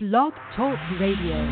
Blog Talk Radio.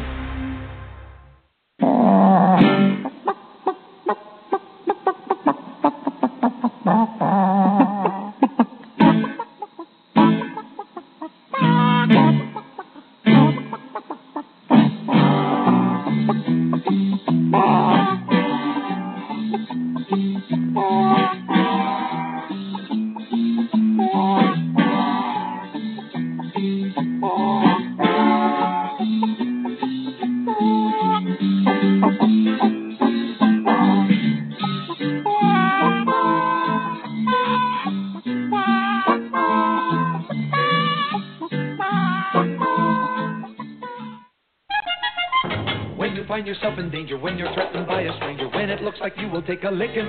Take a licking,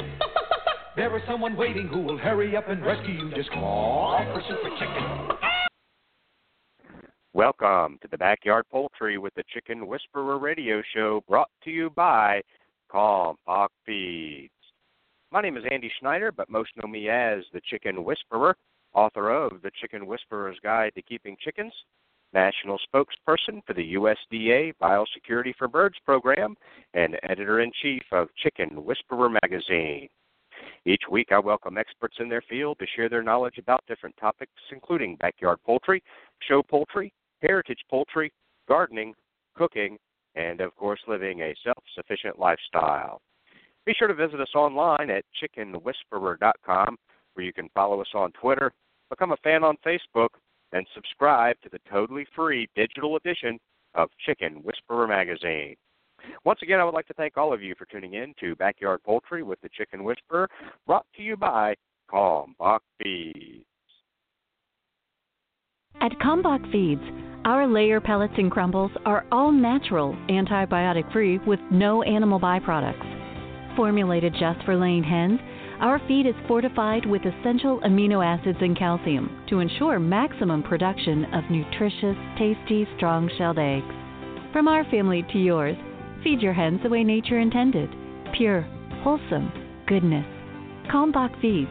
there is someone waiting who will hurry up and rescue you. Just call for Super Chicken. Welcome to the Backyard Poultry with the Chicken Whisperer radio show brought to you by Kalmbach Feeds. My name is Andy Schneider, but most know me as the Chicken Whisperer, author of The Chicken Whisperer's Guide to Keeping Chickens, national spokesperson for the USDA Biosecurity for Birds program, and editor in chief of Chicken Whisperer magazine. Each week, I welcome experts in their field to share their knowledge about different topics, including backyard poultry, show poultry, heritage poultry, gardening, cooking, and of course, living a self sufficient lifestyle. Be sure to visit us online at chickenwhisperer.com, where you can follow us on Twitter, become a fan on Facebook, and subscribe to the totally free digital edition of Chicken Whisperer magazine. Once again, I would like to thank all of you for tuning in to Backyard Poultry with the Chicken Whisperer, brought to you by Kalmbach Feeds. At Kalmbach Feeds, our layer pellets and crumbles are all natural, antibiotic free, with no animal byproducts. Formulated just for laying hens, our feed is fortified with essential amino acids and calcium to ensure maximum production of nutritious, tasty, strong shelled eggs. From our family to yours, feed your hens the way nature intended pure, wholesome goodness. Kalmbach Feeds.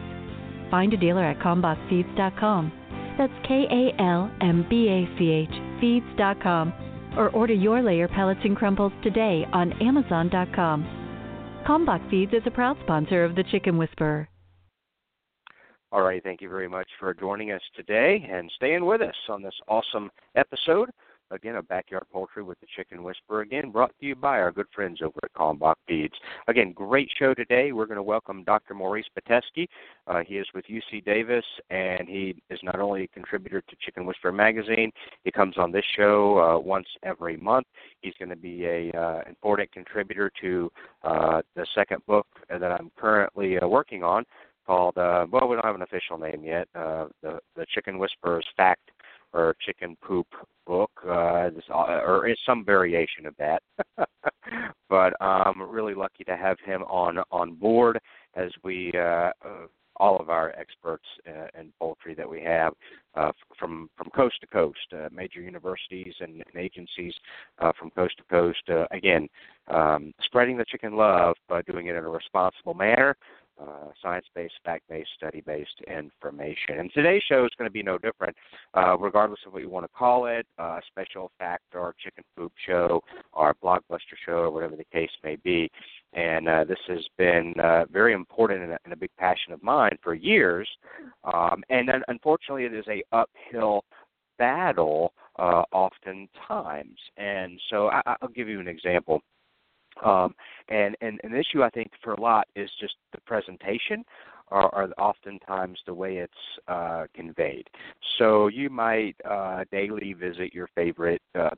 Find a dealer at kalmbachfeeds.com. That's K A L M B A C H feeds.com or order your layer pellets and crumbles today on amazon.com. Kalmbach Feeds is a proud sponsor of the Chicken Whisperer. All right, thank you very much for joining us today and staying with us on this awesome episode. Again, a Backyard Poultry with the Chicken Whisperer. Again, brought to you by our good friends over at Kalmbach Feeds. Again, great show today. We're going to welcome Dr. Maurice Pitesky. Uh, he is with UC Davis, and he is not only a contributor to Chicken Whisperer magazine. He comes on this show uh, once every month. He's going to be a uh, important contributor to uh, the second book that I'm currently uh, working on called uh, well, we don't have an official name yet. Uh, the the Chicken Whisperer's Fact or Chicken Poop book, uh, this, or some variation of that. but I'm really lucky to have him on on board as we. Uh, uh, all of our experts uh, in poultry that we have uh, from from coast to coast, uh, major universities and, and agencies uh, from coast to coast. Uh, again, um, spreading the chicken love, but doing it in a responsible manner, uh, science-based, fact-based, study-based information. And today's show is going to be no different, uh, regardless of what you want to call it, uh, special fact or chicken poop show or blockbuster show or whatever the case may be. And uh, this has been uh, very important and a, and a big passion of mine for years. Um, and then, unfortunately, it is a uphill battle uh, oftentimes. And so I, I'll give you an example. Um, and, and an issue I think for a lot is just the presentation or, oftentimes the way it's uh, conveyed. So you might uh, daily visit your favorite uh,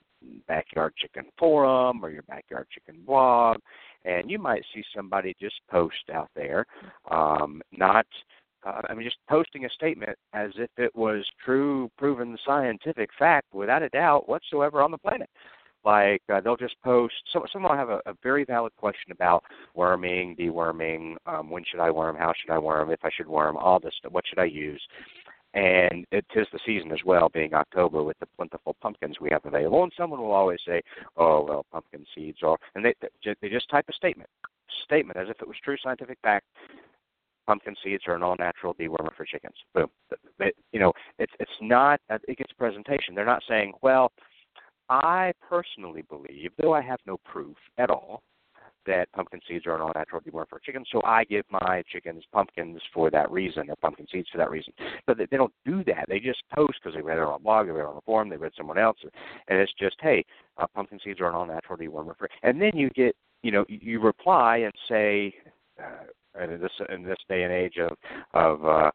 backyard chicken forum or your backyard chicken blog, and you might see somebody just post out there, um, not. Uh, I mean, just posting a statement as if it was true, proven scientific fact without a doubt whatsoever on the planet like uh, they'll just post so someone will have a, a very valid question about worming deworming um, when should i worm how should i worm if i should worm all this what should i use? And it is the season as well being october with the plentiful pumpkins we have available. And someone will always say oh well pumpkin seeds or and they they just type a statement statement as if it was true scientific fact. Pumpkin seeds are an all natural dewormer for chickens. Boom. You know it's it's not it gets presentation. They're not saying well I personally believe, though I have no proof at all, that pumpkin seeds are an all natural dewormer for chickens. So I give my chickens pumpkins for that reason, or pumpkin seeds for that reason. But they, don't do that. They just post because they read it on a blog, they read it on a forum, they read someone else, and it's just, hey, uh, pumpkin seeds are an all natural dewormer for. And then you get, you know, you, reply and say, uh, in this in this day and age of of uh,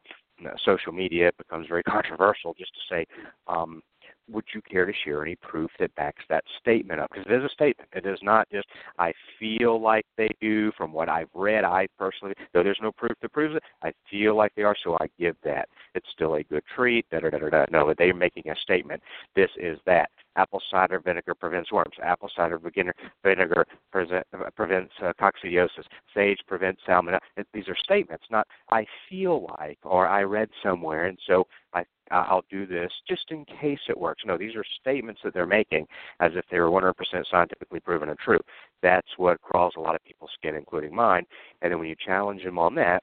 social media, it becomes very controversial just to say. Um, would you care to share any proof that backs that statement up? Because it is a statement. It is not just I feel like they do from what I've read. I personally, though there's no proof that proves it, I feel like they are, so I give that. It's still a good treat. Da da da da. No, they're making a statement. This is that. Apple cider vinegar prevents worms. Apple cider vinegar prevents uh, coccidiosis. Sage prevents salmonella. These are statements, not I feel like or I read somewhere, and so I Uh, I'll do this just in case it works. No, these are statements that they're making as if they were 100% scientifically proven and true. That's what crawls a lot of people's skin, including mine. And then when you challenge them on that,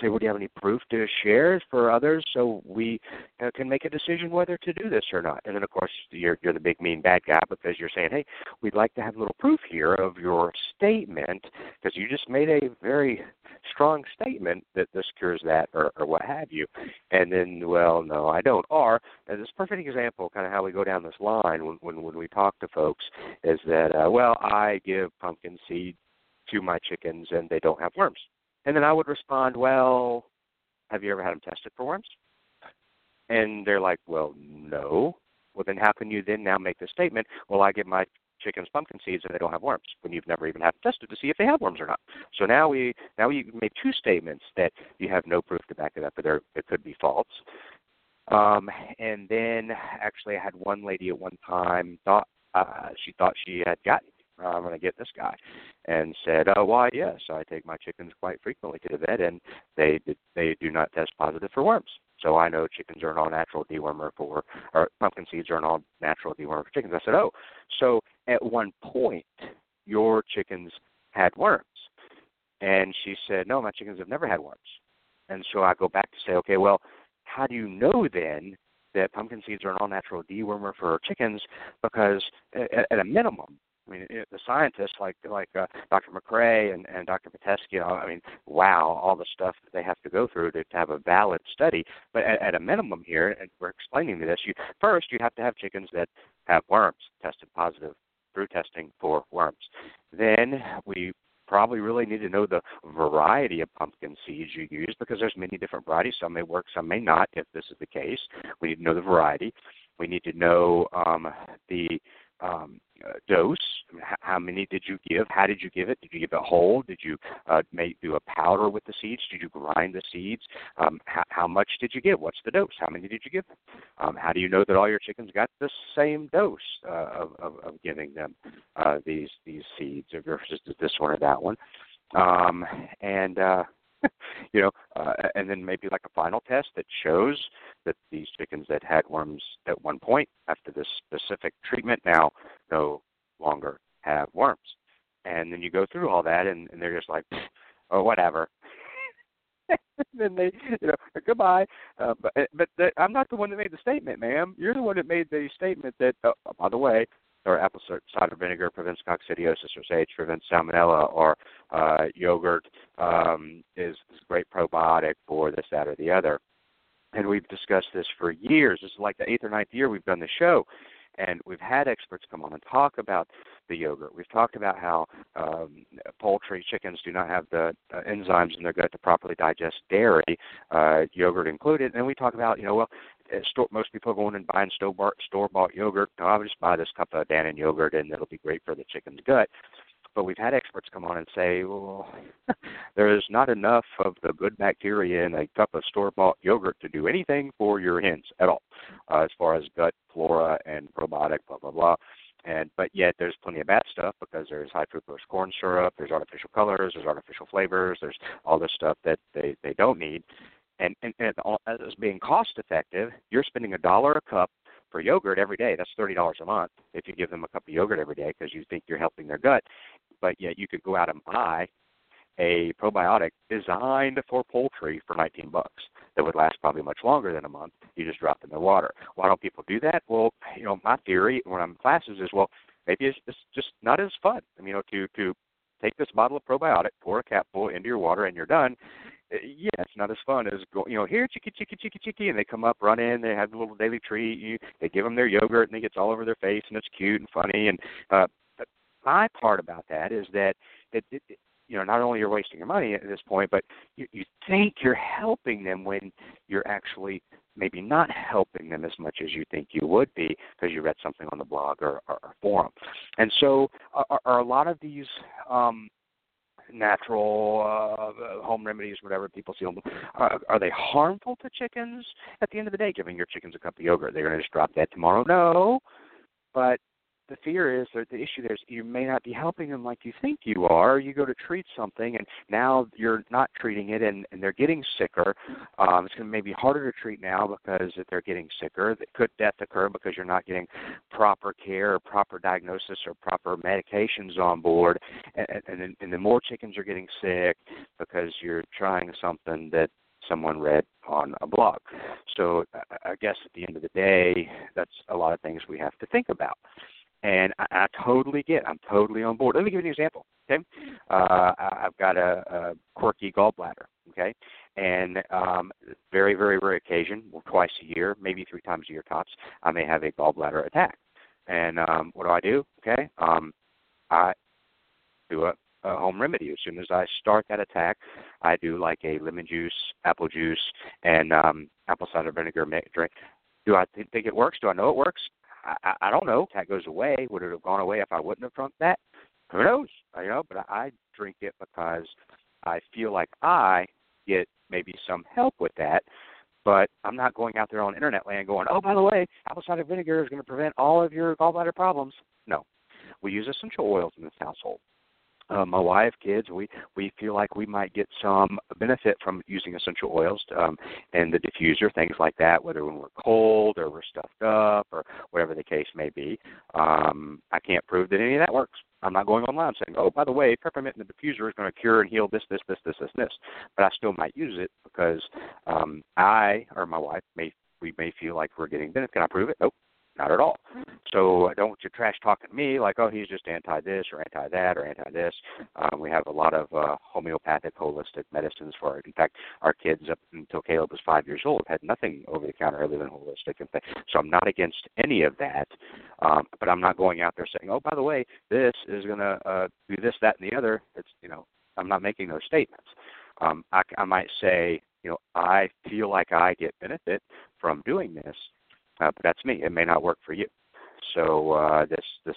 say, well, do you have any proof to share for others so we uh, can make a decision whether to do this or not? And then, of course, you're, you're the big mean bad guy because you're saying, hey, we'd like to have a little proof here of your statement because you just made a very strong statement that this cures that or, or what have you. And then, well, no, I don't. Or, and this perfect example, kind of how we go down this line when, when, when we talk to folks, is that, uh, well, I give pumpkin seed to my chickens and they don't have worms and then I would respond, Well, have you ever had them tested for worms? And they're like, Well, no. Well, then how can you then now make the statement, Well, I give my chickens pumpkin seeds and they don't have worms when you've never even had them tested to see if they have worms or not. So now we now we made two statements that you have no proof to back it up, but there it could be false. Um, and then actually, I had one lady at one time thought uh, she thought she had gotten I'm going to get this guy, and said, "Oh, why? Yes, I take my chickens quite frequently to the vet, and they they do not test positive for worms. So I know chickens are an all-natural dewormer for, or pumpkin seeds are an all-natural dewormer for chickens." I said, "Oh, so at one point your chickens had worms," and she said, "No, my chickens have never had worms." And so I go back to say, "Okay, well, how do you know then?" that pumpkin seeds are an all-natural dewormer for chickens because at, at a minimum I mean, it, the scientists like like uh, Dr. McCrea and, and Dr. Pitesky, I mean, wow, all the stuff that they have to go through to, to have a valid study. But at, at a minimum here, and we're explaining this, you first you have to have chickens that have worms tested positive through testing for worms. Then we probably really need to know the variety of pumpkin seeds you use because there's many different varieties. Some may work, some may not. If this is the case, we need to know the variety. We need to know um, the um, uh, dose? How many did you give? How did you give it? Did you give it whole? Did you uh, make do a powder with the seeds? Did you grind the seeds? Um, how, how much did you give? What's the dose? How many did you give them? Um, how do you know that all your chickens got the same dose uh, of, of, of giving them uh, these these seeds, or versus this one or that one? Um, and uh, you know, uh, and then maybe like a final test that shows that these chickens that had worms at one point after this specific treatment now no longer have worms. And then you go through all that, and, and they're just like, oh, whatever. then they, you know, goodbye. Uh, but but the, I'm not the one that made the statement, ma'am. You're the one that made the statement that, oh, by the way, or apple cider vinegar prevents coccidiosis, or sage prevents salmonella, or uh, yogurt um, is, is a great probiotic for this, that, or the other. And we've discussed this for years. This is like the eighth or ninth year we've done the show. And we've had experts come on and talk about the yogurt. We've talked about how um, poultry, chickens do not have the uh, enzymes in their gut to properly digest dairy, uh, yogurt included. And we talk about, you know, well, uh, store, most people are going and buying store bought store bought yogurt. No, I'll just buy this cup of Dannon yogurt and it'll be great for the chicken's gut. But we've had experts come on and say, well, there is not enough of the good bacteria in a cup of store bought yogurt to do anything for your hens at all, uh, as far as gut flora and probiotic, blah blah blah. And but yet there's plenty of bad stuff because there's high fructose corn syrup, there's artificial colors, there's artificial flavors, there's all this stuff that they they don't need and, and, and as being cost effective, you're spending a dollar a cup for yogurt every day. That's thirty dollars a month if you give them a cup of yogurt every day because you think you're helping their gut. But yet you could go out and buy a probiotic designed for poultry for 19 bucks. that would last probably much longer than a month. You just drop them in the water. Why don't people do that? Well, you know, my theory when I'm in classes is well, maybe it's, it's just not as fun. I mean, you know, to to take this bottle of probiotic, pour a capful into your water, and you're done. Uh, yeah, it's not as fun as go. You know, here, chicky, chicky, chicky, chicky, and they come up, run in, they have the little daily treat. You, they give them their yogurt, and it gets all over their face, and it's cute and funny. And uh, my part about that is that it, it, you know, not only you're wasting your money at this point, but you, you think you're helping them when you're actually maybe not helping them as much as you think you would be because you read something on the blog or, or, or forum. And so, are, are a lot of these um, natural uh, home remedies, whatever people see, are, are they harmful to chickens? At the end of the day, giving your chickens a cup of yogurt, they're going to just drop that tomorrow? No, but the fear is that the issue there is you may not be helping them like you think you are. You go to treat something, and now you're not treating it, and, and they're getting sicker. Um, it's going to maybe harder to treat now because if they're getting sicker, that could death occur because you're not getting proper care or proper diagnosis or proper medications on board, and, and, and the more chickens are getting sick because you're trying something that someone read on a blog. So I guess at the end of the day, that's a lot of things we have to think about and I, I totally get. I'm totally on board. Let me give you an example. Okay, uh, I've got a, a quirky gallbladder. Okay, and um, very, very rare occasion, well, twice a year, maybe three times a year tops, I may have a gallbladder attack. And um, what do I do? Okay, um, I do a, a home remedy. As soon as I start that attack, I do like a lemon juice, apple juice, and um, apple cider vinegar drink. Do I th- think it works? Do I know it works? I, I don't know. That goes away. Would it have gone away if I wouldn't have drunk that? Who knows? You know, but I drink it because I feel like I get maybe some help with that. But I'm not going out there on internet land going, oh, by the way, apple cider vinegar is going to prevent all of your gallbladder problems. No, we use essential oils in this household uh, my wife, kids, we we feel like we might get some benefit from using essential oils um, and the diffuser, things like that. Whether when we're cold or we're stuffed up or whatever the case may be, um, I can't prove that any of that works. I'm not going online saying, oh, by the way, peppermint in the diffuser is going to cure and heal this, this, this, this, this, this. But I still might use it because um, I or my wife may we may feel like we're getting benefit. Can I prove it? Nope. Not at all. So I don't want you trash talking me like, oh, he's just anti this or anti that or anti this. Um, we have a lot of uh, homeopathic, holistic medicines for it. In fact, our kids up until Caleb was five years old had nothing over the counter other than holistic. And th- so I'm not against any of that, um, but I'm not going out there saying, oh, by the way, this is going to uh, do this, that, and the other. It's you know, I'm not making those statements. Um, I, I might say, you know, I feel like I get benefit from doing this uh, but that's me. It may not work for you. So uh, this this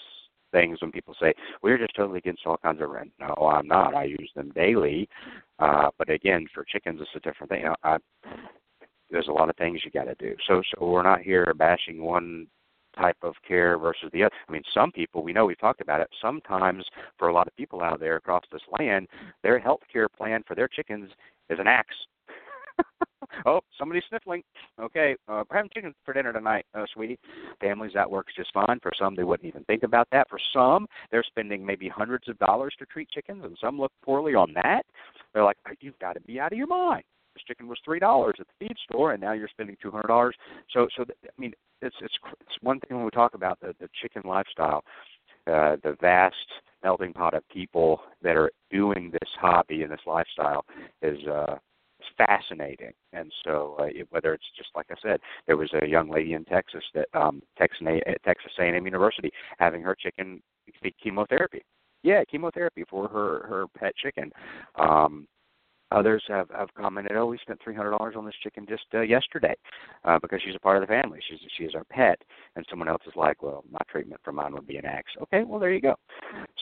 things when people say we're just totally against all kinds of rent. No, I'm not. I use them daily. Uh, but again, for chickens, it's a different thing. I, there's a lot of things you got to do. So so we're not here bashing one type of care versus the other. I mean, some people we know we've talked about it. Sometimes for a lot of people out there across this land, their health care plan for their chickens is an axe oh, somebody's sniffling. Okay, uh, we're having chicken for dinner tonight, uh, sweetie. Families, that works just fine. For some, they wouldn't even think about that. For some, they're spending maybe hundreds of dollars to treat chickens, and some look poorly on that. They're like, you've got to be out of your mind. This chicken was three dollars at the feed store, and now you're spending two hundred dollars. So, so I mean, it's it's it's one thing when we talk about the the chicken lifestyle, uh, the vast melting pot of people that are doing this hobby and this lifestyle is uh fascinating. And so, uh, it, whether it's just like I said, there was a young lady in Texas that um, Texas Texas A&M University having her chicken chemotherapy. Yeah, chemotherapy for her her pet chicken. Um, Others have, have commented, "Oh, we spent three hundred dollars on this chicken just uh, yesterday uh, because she's a part of the family. She's she is our pet." And someone else is like, "Well, my treatment for mine would be an axe." Okay, well there you go.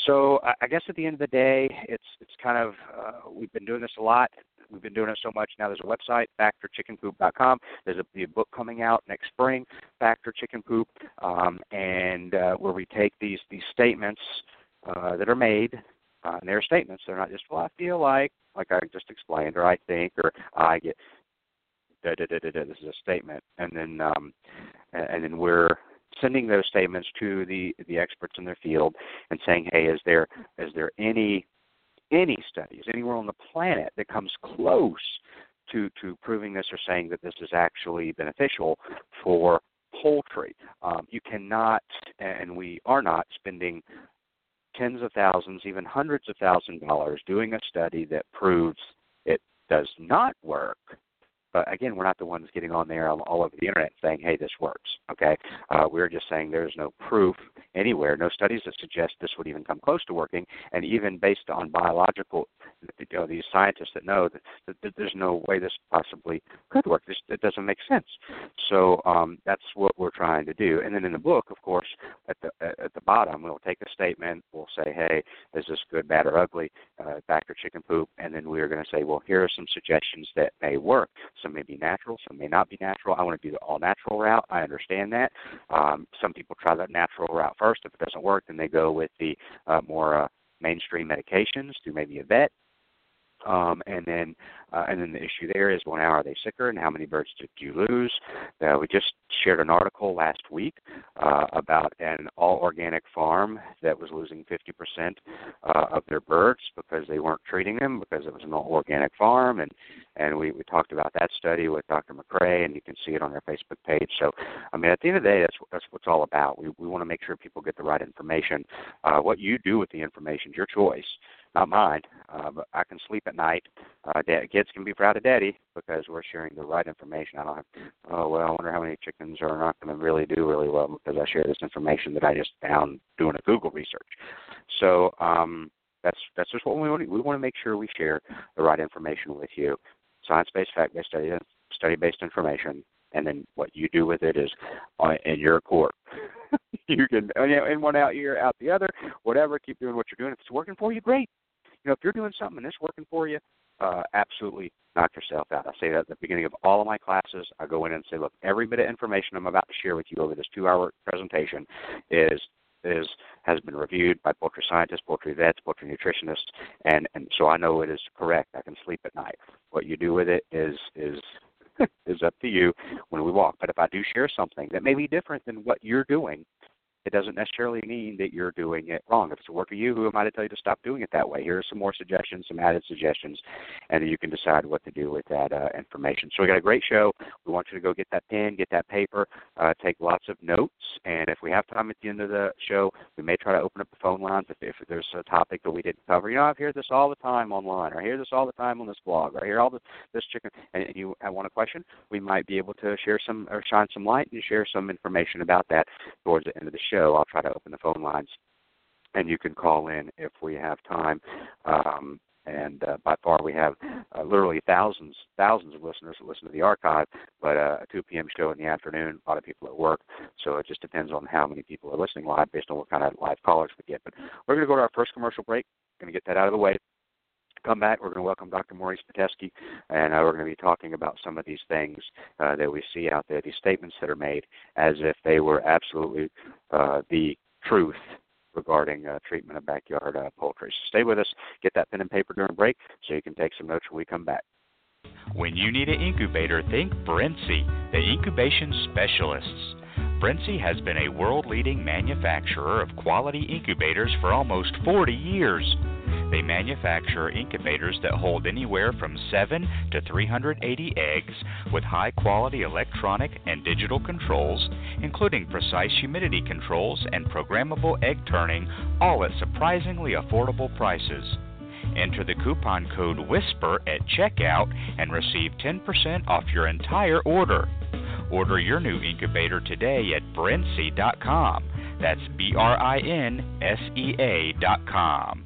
So I, I guess at the end of the day, it's it's kind of uh, we've been doing this a lot. We've been doing it so much now. There's a website, factorchickenpoop.com. There's a, a book coming out next spring, Factor Chicken Poop, um, and uh, where we take these these statements uh, that are made, uh, and they're statements. They're not just well, I feel like, like I just explained, or I think, or I get. Da, da, da, da, da. This is a statement, and then um, and then we're sending those statements to the the experts in their field and saying, hey, is there is there any any studies anywhere on the planet that comes close to to proving this or saying that this is actually beneficial for poultry. Um, you cannot, and we are not spending tens of thousands, even hundreds of thousands of dollars doing a study that proves it does not work but again, we're not the ones getting on there all, over the internet saying, "Hey, this works." Okay, uh, we're just saying there's no proof anywhere, no studies that suggest this would even come close to working, and even based on biological, you know, these scientists that know that, that, there's no way this possibly could work. This it doesn't make sense. So um, that's what we're trying to do. And then in the book, of course, at the at the bottom, we'll take a statement. We'll say, "Hey, is this good, bad, or ugly? Uh, back or chicken poop?" And then we're going to say, "Well, here are some suggestions that may work." Some may be natural, some may not be natural. I want to do the all natural route. I understand that. Um, some people try that natural route first. If it doesn't work, then they go with the uh, more uh, mainstream medications through maybe a vet um, and then uh, and then the issue there is well, now are they sicker and how many birds did you lose? Uh, we just shared an article last week uh, about an all organic farm that was losing 50% uh, of their birds because they weren't treating them because it was an all organic farm and and we, we talked about that study with Dr. McCrea and you can see it on their Facebook page. So I mean at the end of the day that's that's what it's all about. We we want to make sure people get the right information. Uh, what you do with the information is your choice not mine. Uh, but I can sleep at night. Uh, dad, kids can be proud of daddy because we're sharing the right information. I don't have, oh well, I wonder how many chickens are not going to really do really well because I share this information that I just found doing a Google research. So um, that's that's just what we want. To, we want to make sure we share the right information with you. Science-based, fact-based study, study-based information, and then what you do with it is on, in your court. you can, in one out ear, out the other, whatever. Keep doing what you're doing. If it's working for you, great you know, if you're doing something and it's working for you, uh, absolutely knock yourself out. I say that at the beginning of all of my classes. I go in and say, look, every bit of information I'm about to share with you over this two-hour presentation is is has been reviewed by poultry scientists, poultry vets, poultry nutritionists, and and so I know it is correct. I can sleep at night. What you do with it is is is up to you when we walk. But if I do share something that may be different than what you're doing, it doesn't necessarily mean that you're doing it wrong. If it's a work for you, who am I to tell you to stop doing it that way? Here are some more suggestions, some added suggestions, and you can decide what to do with that uh, information. So we got a great show. We want you to go get that pen, get that paper, uh, take lots of notes, and if we have time at the end of the show, we may try to open up the phone lines if, if there's a topic that we didn't cover. You know, I've heard this all the time online, or I hear this all the time on this blog, or I hear all this, this chicken, and you want a question, we might be able to share some or shine some light and share some information about that towards the end of the show I'll try to open the phone lines, and you can call in if we have time. Um, and uh, by far we have uh, literally thousands, thousands of listeners that listen to the archive. But uh, a 2 p.m. show in the afternoon, a lot of people at work, so it just depends on how many people are listening live based on what kind of live callers we get. But we're going to go to our first commercial break. Going to get that out of the way come back, we're going to welcome Dr. Maurice Pitesky, and uh, we're going to be talking about some of these things uh, that we see out there, these statements that are made as if they were absolutely uh, the truth regarding uh, treatment of backyard uh, poultry. So stay with us, get that pen and paper during break so you can take some notes when we come back. When you need an incubator, think Brinsea, the incubation specialists. Brinsea has been a world leading manufacturer of quality incubators for almost 40 years. They manufacture incubators that hold anywhere from 7 to 380 eggs with high quality electronic and digital controls, including precise humidity controls and programmable egg turning, all at surprisingly affordable prices. Enter the coupon code WHISPER at checkout and receive 10% off your entire order. Order your new incubator today at brinsea.com. That's B R I N S E A.com.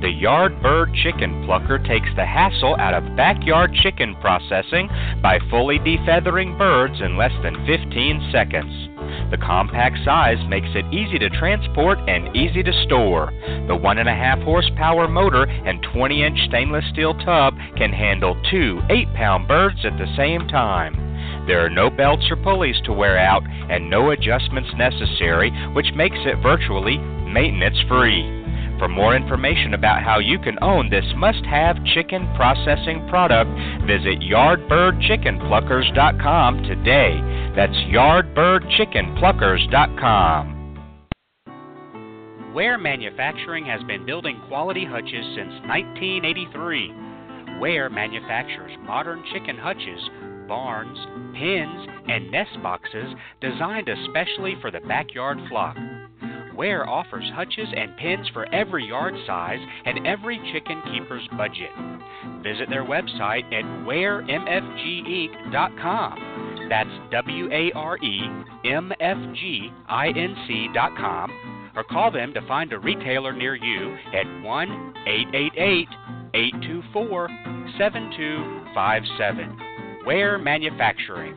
The Yardbird Chicken Plucker takes the hassle out of backyard chicken processing by fully defeathering birds in less than 15 seconds. The compact size makes it easy to transport and easy to store. The 1.5 horsepower motor and 20 inch stainless steel tub can handle two 8 pound birds at the same time. There are no belts or pulleys to wear out and no adjustments necessary, which makes it virtually maintenance free. For more information about how you can own this must have chicken processing product, visit yardbirdchickenpluckers.com today. That's yardbirdchickenpluckers.com. Ware Manufacturing has been building quality hutches since 1983. Ware manufactures modern chicken hutches, barns, pens, and nest boxes designed especially for the backyard flock. Ware offers hutches and pens for every yard size and every chicken keeper's budget. Visit their website at waremfginc.com. That's W A R E M F G I N C.com or call them to find a retailer near you at 1 888 824 7257. Ware Manufacturing.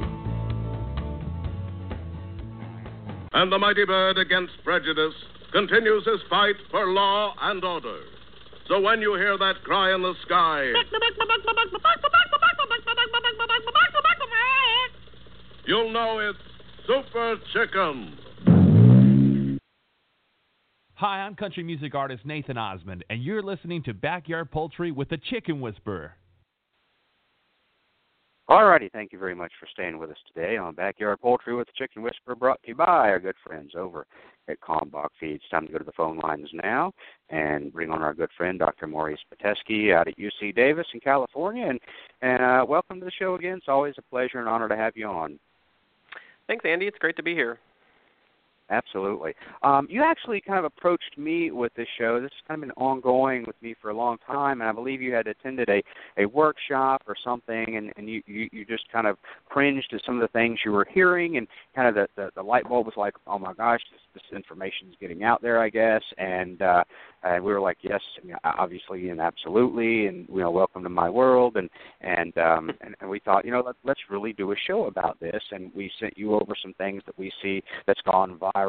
And the mighty bird against prejudice continues his fight for law and order. So when you hear that cry in the sky, you'll know it's Super Chicken. Hi, I'm country music artist Nathan Osmond, and you're listening to Backyard Poultry with the Chicken Whisperer. Alrighty, thank you very much for staying with us today on Backyard Poultry with the Chicken Whisperer, brought to you by our good friends over at Kalmbach Feeds. Time to go to the phone lines now and bring on our good friend Dr. Maurice Pitesky out at UC Davis in California, and and uh, welcome to the show again. It's always a pleasure and honor to have you on. Thanks, Andy. It's great to be here. Absolutely. Um, you actually kind of approached me with this show. This has kind of been ongoing with me for a long time, and I believe you had attended a, a workshop or something, and, and you, you, you just kind of cringed at some of the things you were hearing, and kind of the, the, the light bulb was like, oh my gosh, this, this information is getting out there, I guess. And uh, and we were like, yes, obviously and absolutely, and you know, welcome to my world, and and um, and, and we thought, you know, let, let's really do a show about this, and we sent you over some things that we see that's gone viral,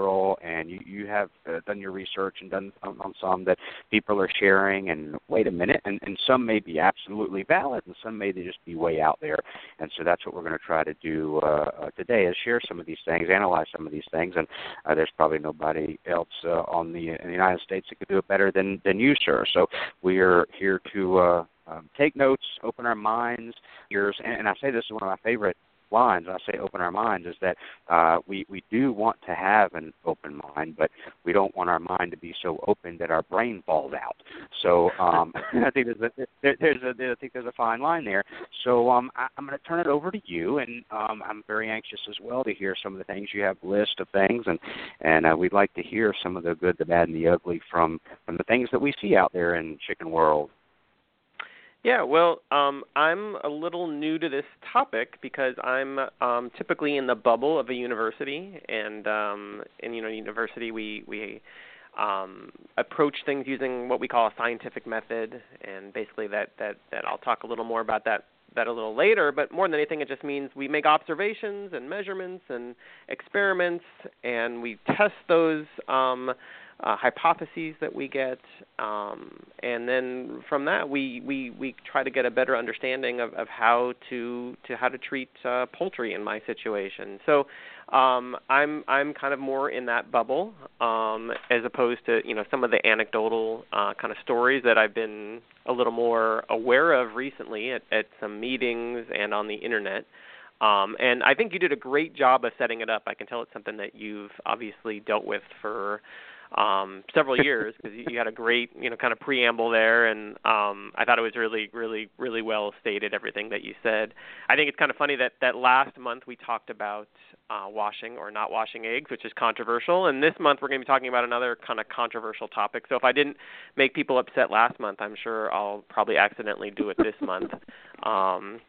and you you have uh, done your research and done on, on some that people are sharing, and wait a minute, and and some may be absolutely valid, and some may just be way out there, and so that's what we're going to try to do uh, uh, today is share some of these things, analyze some of these things, and uh, there's probably nobody else uh, on the in the United States that could do it better than than you, sir. So we are here to uh, um, take notes, open our minds, ears, and, and I say this is one of my favorite lines. I say open our minds is that uh, we we do want to have an open mind, but we don't want our mind to be so open that our brain falls out. So um, I think there's a there, there's a I think there's a fine line there. So um, I, I'm going to turn it over to you, and um, I'm very anxious as well to hear some of the things you have list of things, and and uh, we'd like to hear some of the good, the bad, and the ugly from from the things that we see out there in chicken world. Yeah, well, um, I'm a little new to this topic because I'm um, typically in the bubble of a university, and um, in you know university we we um, approach things using what we call a scientific method, and basically that that that I'll talk a little more about that that a little later. But more than anything, it just means we make observations and measurements and experiments, and we test those. Um, uh, hypotheses that we get, um, and then from that we, we, we try to get a better understanding of, of how to to how to treat uh, poultry in my situation. So um, I'm I'm kind of more in that bubble um, as opposed to you know some of the anecdotal uh, kind of stories that I've been a little more aware of recently at, at some meetings and on the internet. Um, and I think you did a great job of setting it up. I can tell it's something that you've obviously dealt with for um, several years because you had a great you know kind of preamble there, and um, I thought it was really really really well stated everything that you said. I think it's kind of funny that that last month we talked about uh, washing or not washing eggs, which is controversial, and this month we're going to be talking about another kind of controversial topic. So if I didn't make people upset last month, I'm sure I'll probably accidentally do it this month. Um,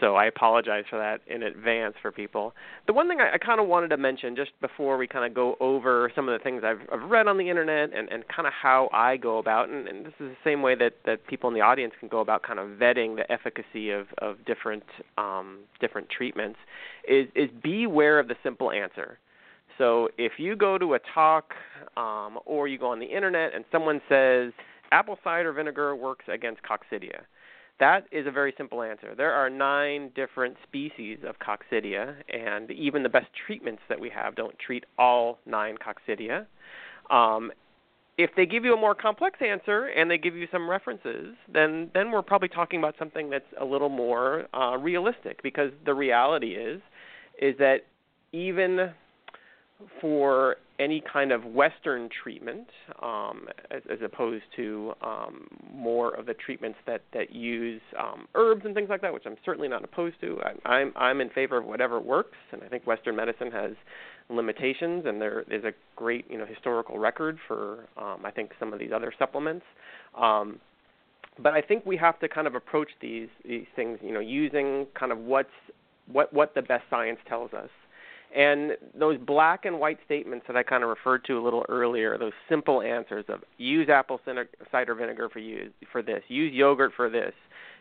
so I apologize for that in advance for people. The one thing I, I kind of wanted to mention just before we kind of go over some of the things I've, I've read on the internet and, and kind of how I go about, and, and this is the same way that, that people in the audience can go about kind of vetting the efficacy of, of different um, different treatments, is, is beware of the simple answer. So if you go to a talk um, or you go on the internet and someone says apple cider vinegar works against coccidia, that is a very simple answer. There are nine different species of coccidia, and even the best treatments that we have don't treat all nine coccidia. Um, if they give you a more complex answer and they give you some references, then then we're probably talking about something that's a little more uh, realistic. Because the reality is, is that even for any kind of Western treatment, um, as, as, opposed to um, more of the treatments that that use um, herbs and things like that, which I'm certainly not opposed to. I, I'm I'm in favor of whatever works, and I think Western medicine has limitations, and there is a great you know historical record for um, I think some of these other supplements. Um, but I think we have to kind of approach these these things, you know, using kind of what's what what the best science tells us and those black and white statements that I kind of referred to a little earlier, those simple answers of use apple cider vinegar for use for this, use yogurt for this,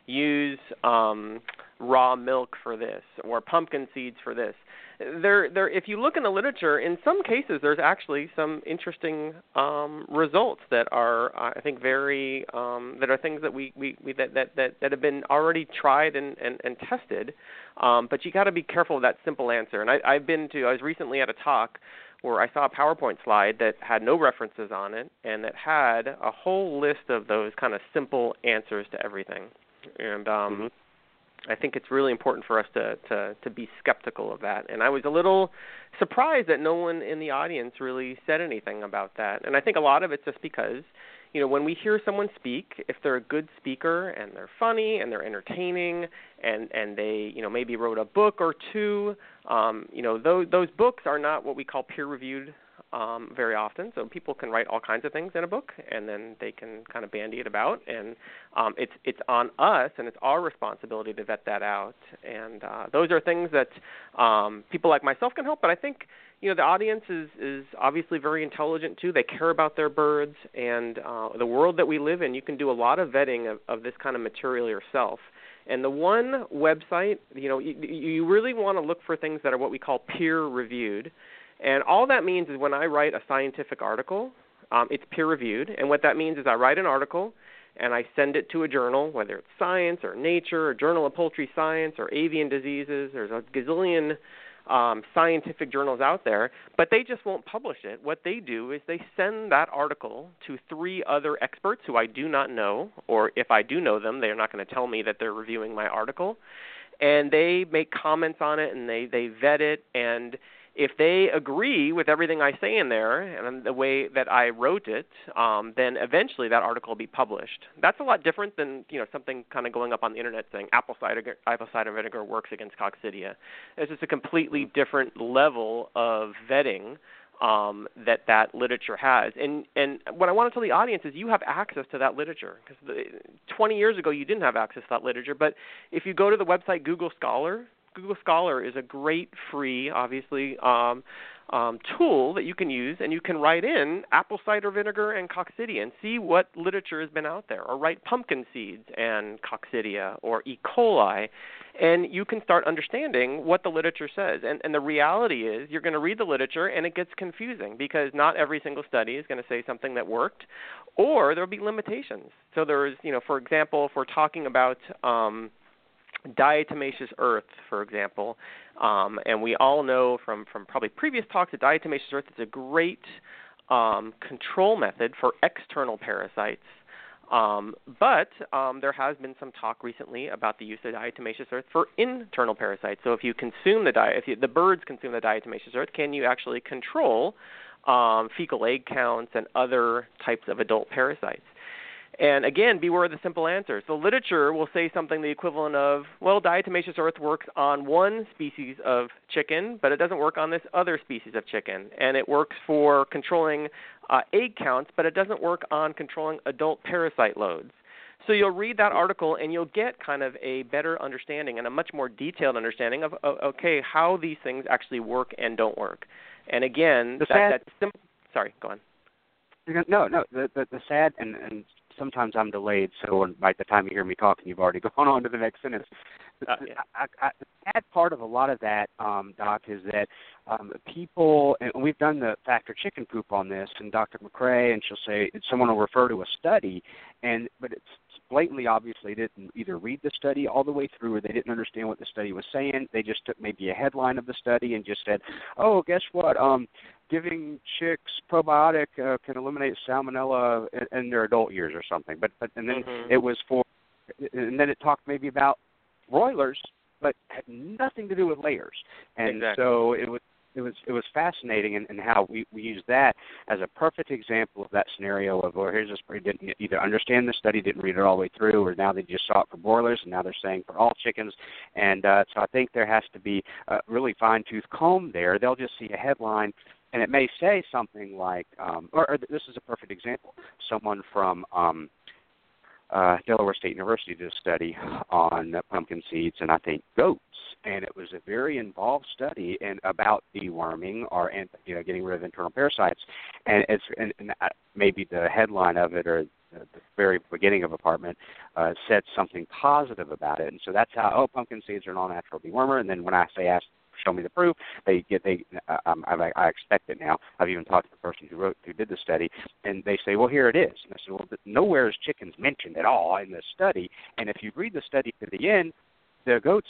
use um, raw milk for this, or pumpkin seeds for this. There there if you look in the literature in some cases there's actually some interesting um, results that are I think very um, that are things that we, we, we that, that, that that have been already tried and and, and tested. Um, but you got to be careful of that simple answer. And I, I've been to I was recently at a talk where I saw a PowerPoint slide that had no references on it and that had a whole list of those kind of simple answers to everything and um mm-hmm I think it's really important for us to, to to be skeptical of that. And I was a little surprised that no one in the audience really said anything about that. And I think a lot of it's just because, you know, when we hear someone speak, if they're a good speaker and they're funny and they're entertaining and and they, you know, maybe wrote a book or two, um, you know, those those books are not what we call peer reviewed um, very often. So people can write all kinds of things in a book, and then they can kind of bandy it about. And um, it's it's on us, and it's our responsibility to vet that out. And uh, those are things that um, people like myself can help. But I think you know the audience is is obviously very intelligent too. They care about their birds and uh, the world that we live in. You can do a lot of vetting of, of this kind of material yourself. And the one website, you know, you, you really want to look for things that are what we call peer reviewed. And all that means is when I write a scientific article, um, it's peer reviewed. And what that means is I write an article and I send it to a journal, whether it's Science or Nature or Journal of Poultry Science or Avian Diseases. There's a gazillion um, scientific journals out there, but they just won't publish it. What they do is they send that article to three other experts who I do not know, or if I do know them, they're not going to tell me that they're reviewing my article. And they make comments on it and they, they vet it and if they agree with everything I say in there and the way that I wrote it, um, then eventually that article will be published. That's a lot different than you know something kind of going up on the internet saying apple cider apple cider vinegar works against coccidia. It's just a completely different level of vetting um, that that literature has. And and what I want to tell the audience is you have access to that literature because 20 years ago you didn't have access to that literature. But if you go to the website Google Scholar, Google Scholar is a great free, obviously, um, um, tool that you can use, and you can write in apple cider vinegar and coccidia and see what literature has been out there, or write pumpkin seeds and coccidia or E. coli, and you can start understanding what the literature says. And, and the reality is, you're going to read the literature, and it gets confusing because not every single study is going to say something that worked, or there'll be limitations. So there's, you know, for example, if we're talking about um, diatomaceous earth, for example, um, and we all know from, from probably previous talks that diatomaceous earth is a great um, control method for external parasites. Um, but um, there has been some talk recently about the use of diatomaceous earth for internal parasites. So if you consume the diet, if you, the birds consume the diatomaceous earth, can you actually control um, fecal egg counts, and other types of adult parasites. And again, beware of the simple answers. The literature will say something the equivalent of, well, diatomaceous earth works on one species of chicken, but it doesn't work on this other species of chicken. And it works for controlling uh, egg counts, but it doesn't work on controlling adult parasite loads. So you'll read that article and you'll get kind of a better understanding and a much more detailed understanding of, okay, how these things actually work and don't work. And again, the that, sad, that sim- sorry, go on. No, no. The the, the sad and, and sometimes I'm delayed, so by the time you hear me talking, you've already gone on to the next sentence. Uh, yeah. I, I, the sad part of a lot of that, um, Doc, is that um, people, and we've done the factor chicken poop on this, and Dr. McCrea, and she'll say someone will refer to a study, and but it's blatantly obvious they didn't either read the study all the way through or they didn't understand what the study was saying. They just took maybe a headline of the study and just said, "Oh, guess what? Um, giving chicks probiotic uh, can eliminate salmonella in, in their adult years or something." But but and then mm-hmm. it was for, and then it talked maybe about broilers, but had nothing to do with layers. And exactly. so it was it was it was fascinating and in, in how we we use that as a perfect example of that scenario of well here's this didn't either understand the study didn't read it all the way through or now they just saw it for broilers and now they're saying for all chickens and uh, so I think there has to be a really fine tooth comb there they'll just see a headline and it may say something like um, or, or this is a perfect example. Someone from um, uh, Delaware State University did a study on pumpkin seeds and I think goats, and it was a very involved study and about deworming or you know getting rid of internal parasites, and it's and, and maybe the headline of it or the very beginning of apartment uh, said something positive about it, and so that's how oh pumpkin seeds are an all-natural dewormer, and then when I say ask show me the proof. They get they um, I, I expect it now. I've even talked to the person who wrote who did the study, and they say, well, here it is. And I said, well, nowhere is chickens mentioned at all in the study. And if you read the study to the end, the goats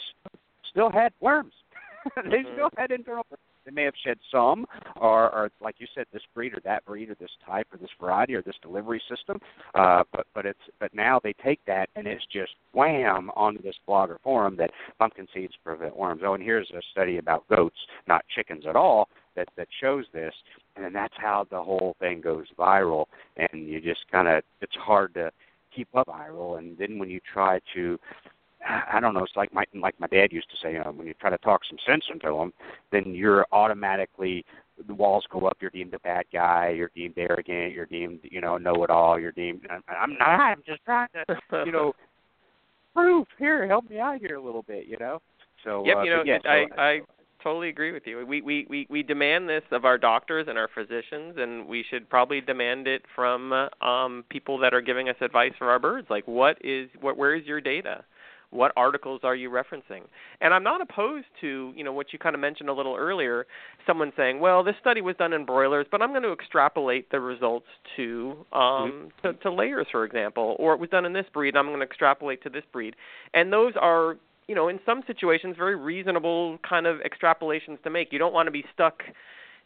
still had worms. they mm-hmm. still had internal they may have shed some, or, or like you said, this breed or that breed or this type or this variety or this delivery system. Uh, but but it's but now they take that and it's just wham onto this blogger forum that pumpkin seeds prevent worms. Oh, and here's a study about goats, not chickens at all, that that shows this, and then that's how the whole thing goes viral. And you just kind of it's hard to keep up viral. And then when you try to I don't know. It's like my like my dad used to say. You know, when you try to talk some sense into them, then you're automatically the walls go up. You're deemed a bad guy. You're deemed arrogant. You're deemed you know know it all. You're deemed. I'm not. I'm just trying to you know prove here. Help me out here a little bit. You know. So yep. Uh, you know, yeah, I so, I totally agree with you. We, we we we demand this of our doctors and our physicians, and we should probably demand it from um, people that are giving us advice for our birds. Like, what is what? Where is your data? What articles are you referencing? And I'm not opposed to, you know, what you kind of mentioned a little earlier, someone saying, well, this study was done in broilers, but I'm going to extrapolate the results to um to, to layers, for example, or it was done in this breed, I'm going to extrapolate to this breed. And those are you know, in some situations, very reasonable kind of extrapolations to make. You don't want to be stuck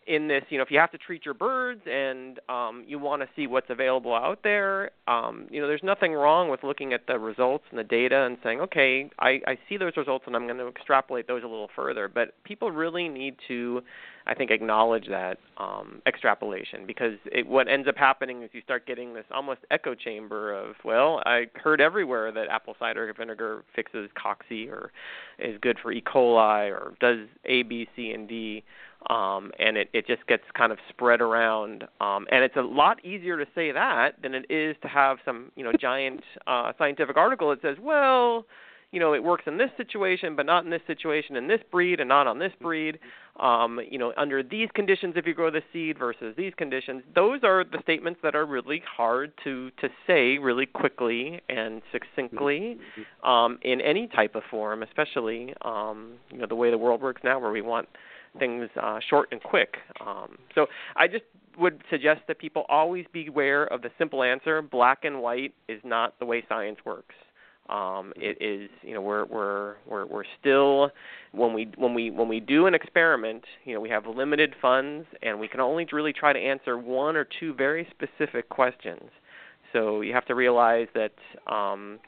in this, you know, if you have to treat your birds and um, you want to see what's available out there, um, you know, there's nothing wrong with looking at the results and the data and saying, okay, I, I see those results and I'm going to extrapolate those a little further. But people really need to, I think, acknowledge that um, extrapolation because it, what ends up happening is you start getting this almost echo chamber of, well, I heard everywhere that apple cider vinegar fixes cocci or is good for E. coli or does A, B, C, and D um, and it, it just gets kind of spread around. Um, and it's a lot easier to say that than it is to have some you know giant uh, scientific article that says, well, you know, it works in this situation, but not in this situation, in this breed, and not on this breed. Um, you know, under these conditions, if you grow the seed versus these conditions, those are the statements that are really hard to to say really quickly and succinctly um, in any type of form, especially um, you know the way the world works now, where we want things uh, short and quick. Um, so I just would suggest that people always beware of the simple answer. Black and white is not the way science works. Um, it is, you know, we're we're we're we're still when we when we when we do an experiment, you know, we have limited funds and we can only really try to answer one or two very specific questions. So you have to realize that um,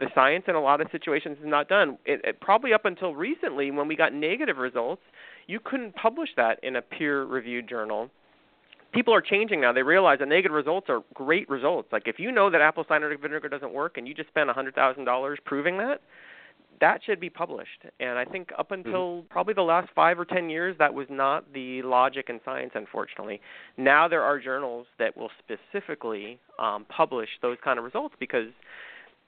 the science in a lot of situations is not done. It, it, probably up until recently, when we got negative results, you couldn't publish that in a peer-reviewed journal people are changing now. They realize that negative results are great results. Like if you know that apple cider vinegar doesn't work and you just spend a hundred thousand dollars proving that, that should be published. And I think up Mm-hmm. until probably the last five or ten years, that was not the logic in science. Unfortunately, now there are journals that will specifically um, publish those kind of results because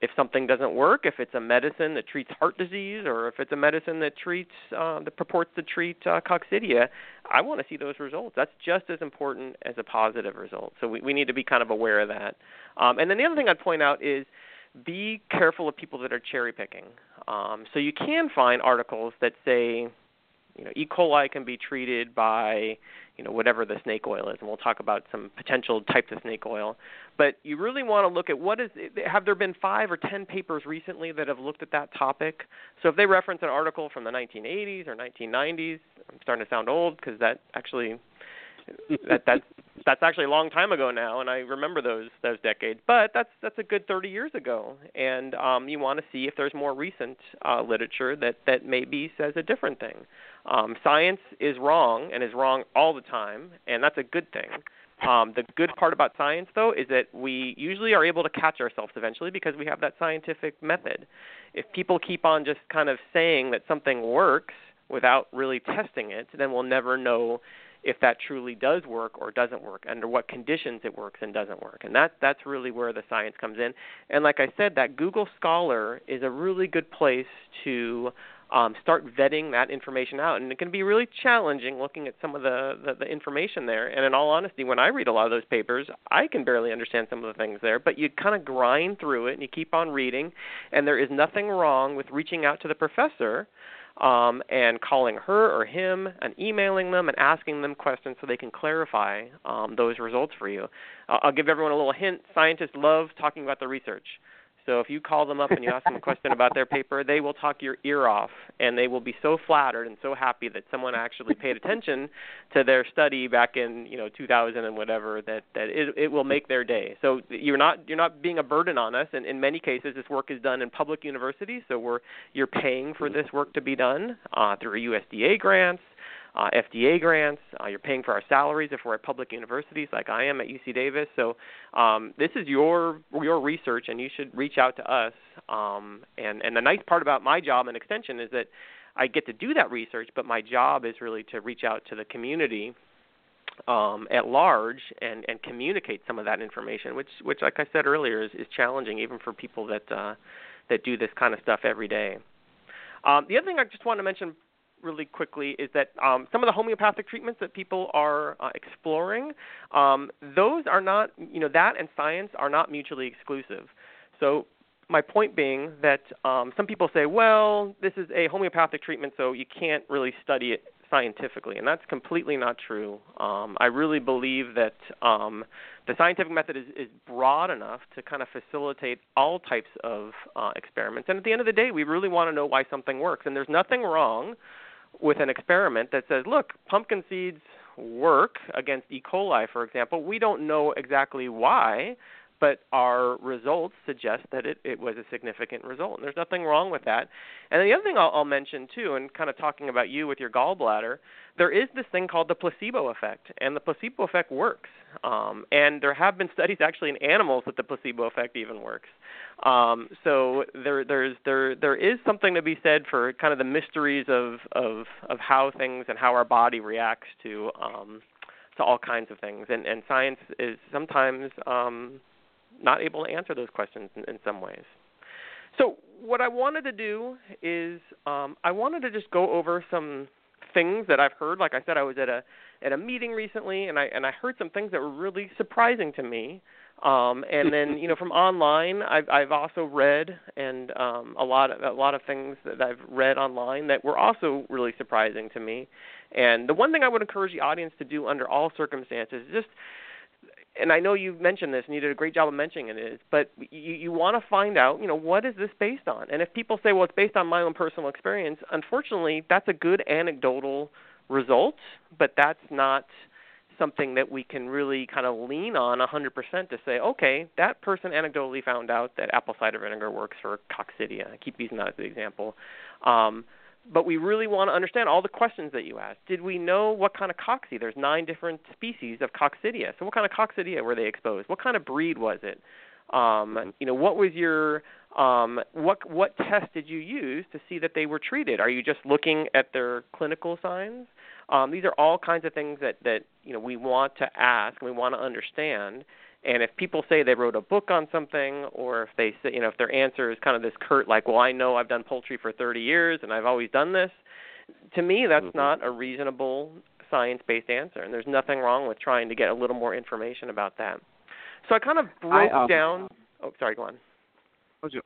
if something doesn't work, if it's a medicine that treats heart disease, or if it's a medicine that treats uh, that purports to treat uh, coccidia, I want to see those results. That's just as important as a positive result. So we, we need to be kind of aware of that. Um, and then the other thing I'd point out is be careful of people that are cherry picking. Um, so you can find articles that say, you know, E. coli can be treated by, you know, whatever the snake oil is, and we'll talk about some potential types of snake oil. But you really want to look at what is. Have there been five or ten papers recently that have looked at that topic? So if they reference an article from the 1980s or 1990s, I'm starting to sound old because that actually that that that's actually a long time ago now, and I remember those those decades. But that's that's a good 30 years ago, and um, you want to see if there's more recent uh, literature that that maybe says a different thing. Um, science is wrong and is wrong all the time, and that's a good thing. Um, the good part about science, though, is that we usually are able to catch ourselves eventually because we have that scientific method. If people keep on just kind of saying that something works without really testing it, then we'll never know if that truly does work or doesn't work, under what conditions it works and doesn't work. And that that's really where the science comes in. And like I said, that Google Scholar is a really good place to um, start vetting that information out. And it can be really challenging looking at some of the, the, the information there. And in all honesty, when I read a lot of those papers, I can barely understand some of the things there. But you kind of grind through it and you keep on reading. And there is nothing wrong with reaching out to the professor um, and calling her or him and emailing them and asking them questions so they can clarify um, those results for you. Uh, I'll give everyone a little hint. Scientists love talking about the research. So if you call them up and you ask them a question about their paper, they will talk your ear off, and they will be so flattered and so happy that someone actually paid attention to their study back in you know 2000 and whatever that that it, it will make their day. So you're not you're not being a burden on us, and in many cases this work is done in public universities, so we're you're paying for this work to be done uh, through USDA grants uh, FDA grants. Uh, you're paying for our salaries if we're at public universities, like I am at UC Davis. So um, this is your your research, and you should reach out to us. Um, and and the nice part about my job and extension is that I get to do that research, but my job is really to reach out to the community um, at large and, and communicate some of that information, which which like I said earlier is, is challenging even for people that uh, that do this kind of stuff every day. Um, the other thing I just want to mention really quickly is that um, some of the homeopathic treatments that people are uh, exploring, um, those are not, you know, that and science are not mutually exclusive. So my point being that um, some people say, well, this is a homeopathic treatment, so you can't really study it scientifically, and that's completely not true. Um, I really believe that um, the scientific method is, is broad enough to kind of facilitate all types of uh, experiments. And at the end of the day, we really want to know why something works. And there's nothing wrong with an experiment that says, look, pumpkin seeds work against E. coli, for example. We don't know exactly why, but our results suggest that it, it was a significant result. And there's nothing wrong with that. And the other thing I'll, I'll mention, too, and kind of talking about you with your gallbladder, there is this thing called the placebo effect, and the placebo effect works. Um, and there have been studies actually in animals that the placebo effect even works. Um, so there, there's there there is something to be said for kind of the mysteries of of of how things and how our body reacts to um, to all kinds of things. And and science is sometimes um, not able to answer those questions in, in some ways. So what I wanted to do is um, I wanted to just go over some things that I've heard. Like I said, I was at a at a meeting recently, and I and I heard some things that were really surprising to me. Um, and then you know from online, I've I've also read and um, a lot of a lot of things that I've read online that were also really surprising to me. And the one thing I would encourage the audience to do under all circumstances is just and I know you've mentioned this and you did a great job of mentioning it is, but you, you want to find out, you know, what is this based on? And if people say, well, it's based on my own personal experience, unfortunately, that's a good anecdotal result, but that's not something that we can really kind of lean on 100% to say, okay, that person anecdotally found out that apple cider vinegar works for coccidia. I keep using that as the example. Um, but we really want to understand all the questions that you asked. Did we know what kind of cocci? There's nine different species of coccidia. So what kind of coccidia were they exposed? What kind of breed was it? Um, you know, what was your um, what what test did you use to see that they were treated? Are you just looking at their clinical signs? Um, these are all kinds of things that that you know we want to ask and we want to understand. And if people say they wrote a book on something, or if they say, you know, if their answer is kind of this curt, like, well, I know I've done poultry for 30 years and I've always done this, to me, that's mm-hmm. not a reasonable science-based answer. And there's nothing wrong with trying to get a little more information about that. So I kind of broke I, um, down. Oh, sorry, go on.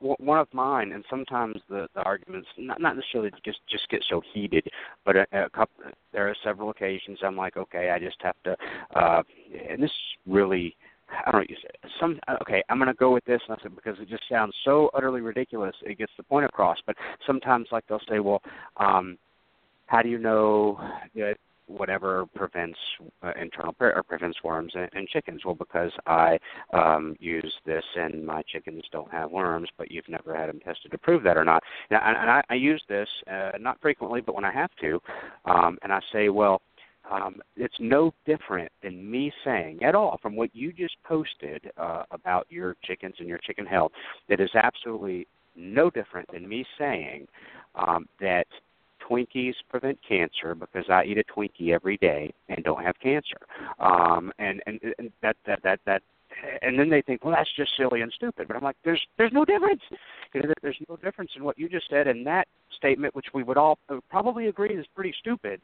One of mine, and sometimes the, the arguments not not necessarily just just get so heated, but a, a couple there are several occasions I'm like, okay, I just have to, uh, and this really I don't know. Some okay. I'm to go with this because it just sounds so utterly ridiculous. It gets the point across. But sometimes, like they'll say, "Well, um, how do you know that whatever prevents uh, internal or prevents worms in, in chickens?" Well, because I um, use this and my chickens don't have worms, but you've never had them tested to prove that or not. Now, and, and I, I use this uh, not frequently, but when I have to, um, and I say, "Well." Um, it's no different than me saying at all from what you just posted uh, about your chickens and your chicken health. It is absolutely no different than me saying um, that Twinkies prevent cancer because I eat a Twinkie every day and don't have cancer. Um, and, and and that that that that and then they think, well, that's just silly and stupid. But I'm like, there's there's no difference. You know, there's no difference in what you just said and that statement, which we would all probably agree is pretty stupid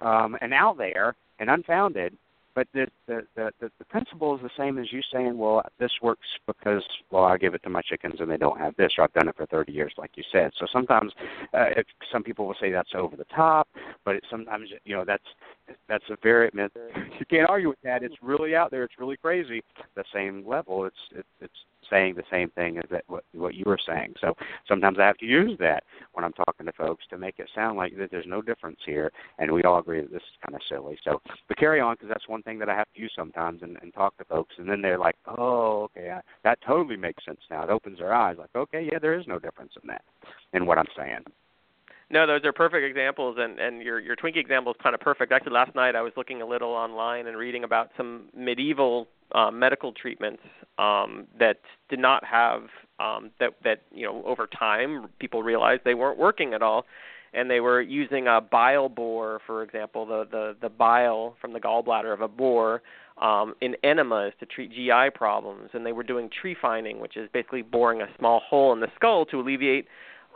um, and out there and unfounded. But the, the the the principle is the same as you saying, well, this works because well, I give it to my chickens and they don't have this, or I've done it for 30 years, like you said. So sometimes, uh, if some people will say that's over the top, but it, sometimes you know that's that's a very you can't argue with that. It's really out there. It's really crazy. The same level. It's it, it's saying the same thing as that what what you were saying. So sometimes I have to use that when I'm talking to folks to make it sound like that there's no difference here, and we all agree that this is kind of silly. So but carry on because that's one thing that I have to use sometimes and, and talk to folks, and then they're like, oh, okay, I, that totally makes sense now. It opens their eyes, like, okay, yeah, there is no difference in that, in what I'm saying. No, those are perfect examples, and and your your Twinkie example is kind of perfect. Actually, last night I was looking a little online and reading about some medieval uh, medical treatments um, that did not have um, that that you know over time people realized they weren't working at all, and they were using a bile boar, for example, the the the bile from the gallbladder of a boar um, in enemas to treat GI problems, and they were doing trephining, which is basically boring a small hole in the skull to alleviate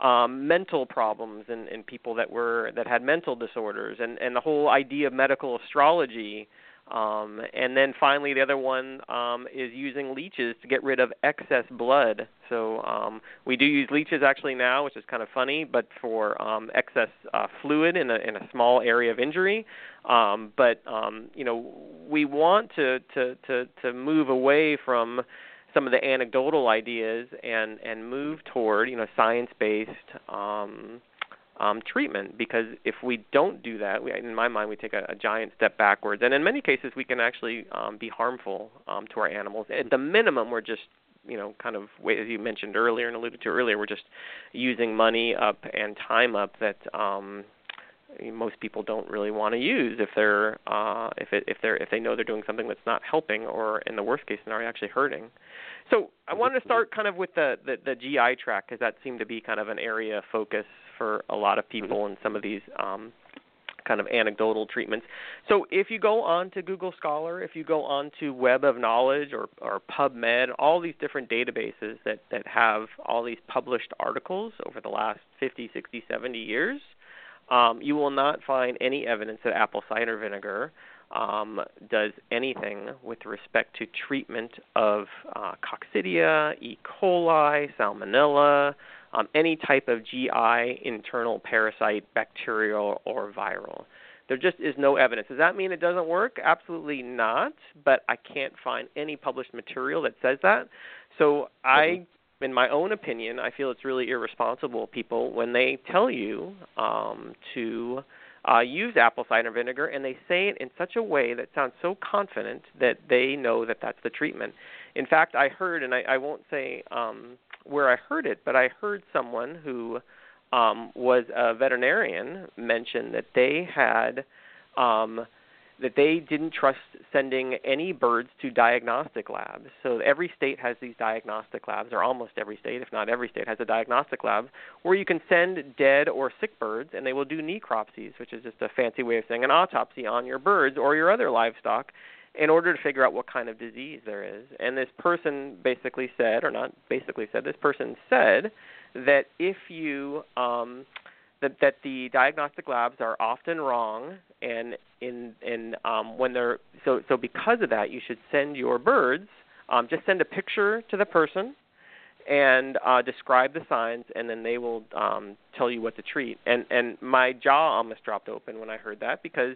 um, mental problems in, in people that were that had mental disorders, and and the whole idea of medical astrology. Um, and then finally, the other one um, is using leeches to get rid of excess blood. So um, we do use leeches actually now, which is kind of funny, but for um, excess uh, fluid in a in a small area of injury. Um, but um, you know, we want to to to to move away from some of the anecdotal ideas and and move toward you know science based um, um, treatment because if we don't do that, we, in my mind, we take a, a giant step backwards, and in many cases, we can actually um, be harmful um, to our animals. At the minimum, we're just you know kind of as you mentioned earlier and alluded to earlier, we're just using money up and time up that um, most people don't really want to use if they're uh, if it, if they're if they know they're doing something that's not helping or in the worst case scenario actually hurting. So I wanted to start kind of with the the, the GI track because that seemed to be kind of an area of focus for a lot of people in some of these um, kind of anecdotal treatments. So if you go on to Google Scholar, if you go on to Web of Knowledge or, or PubMed, all these different databases that, that have all these published articles over the last 50, 60, 70 years, um, you will not find any evidence that apple cider vinegar um, does anything with respect to treatment of uh, coccidia, E. coli, salmonella, um, any type of GI internal parasite, bacterial or viral. There just is no evidence. Does that mean it doesn't work? Absolutely not. But I can't find any published material that says that. So I in my own opinion, I feel it's really irresponsible people when they tell you um, to uh, use apple cider vinegar and they say it in such a way that sounds so confident that they know that that's the treatment. In fact, I heard, and I, I won't say um, where I heard it, but I heard someone who um, was a veterinarian mention that they had um, that they didn't trust sending any birds to diagnostic labs. So every state has these diagnostic labs, or almost every state, if not every state, has a diagnostic lab where you can send dead or sick birds, and they will do necropsies, which is just a fancy way of saying an autopsy on your birds or your other livestock, in order to figure out what kind of disease there is. And this person basically said, or not basically said, this person said that if you um, that that the diagnostic labs are often wrong, and in in um, when they're so so because of that, you should send your birds. Um, just send a picture to the person and uh, describe the signs, and then they will um, tell you what to treat. And and my jaw almost dropped open when I heard that because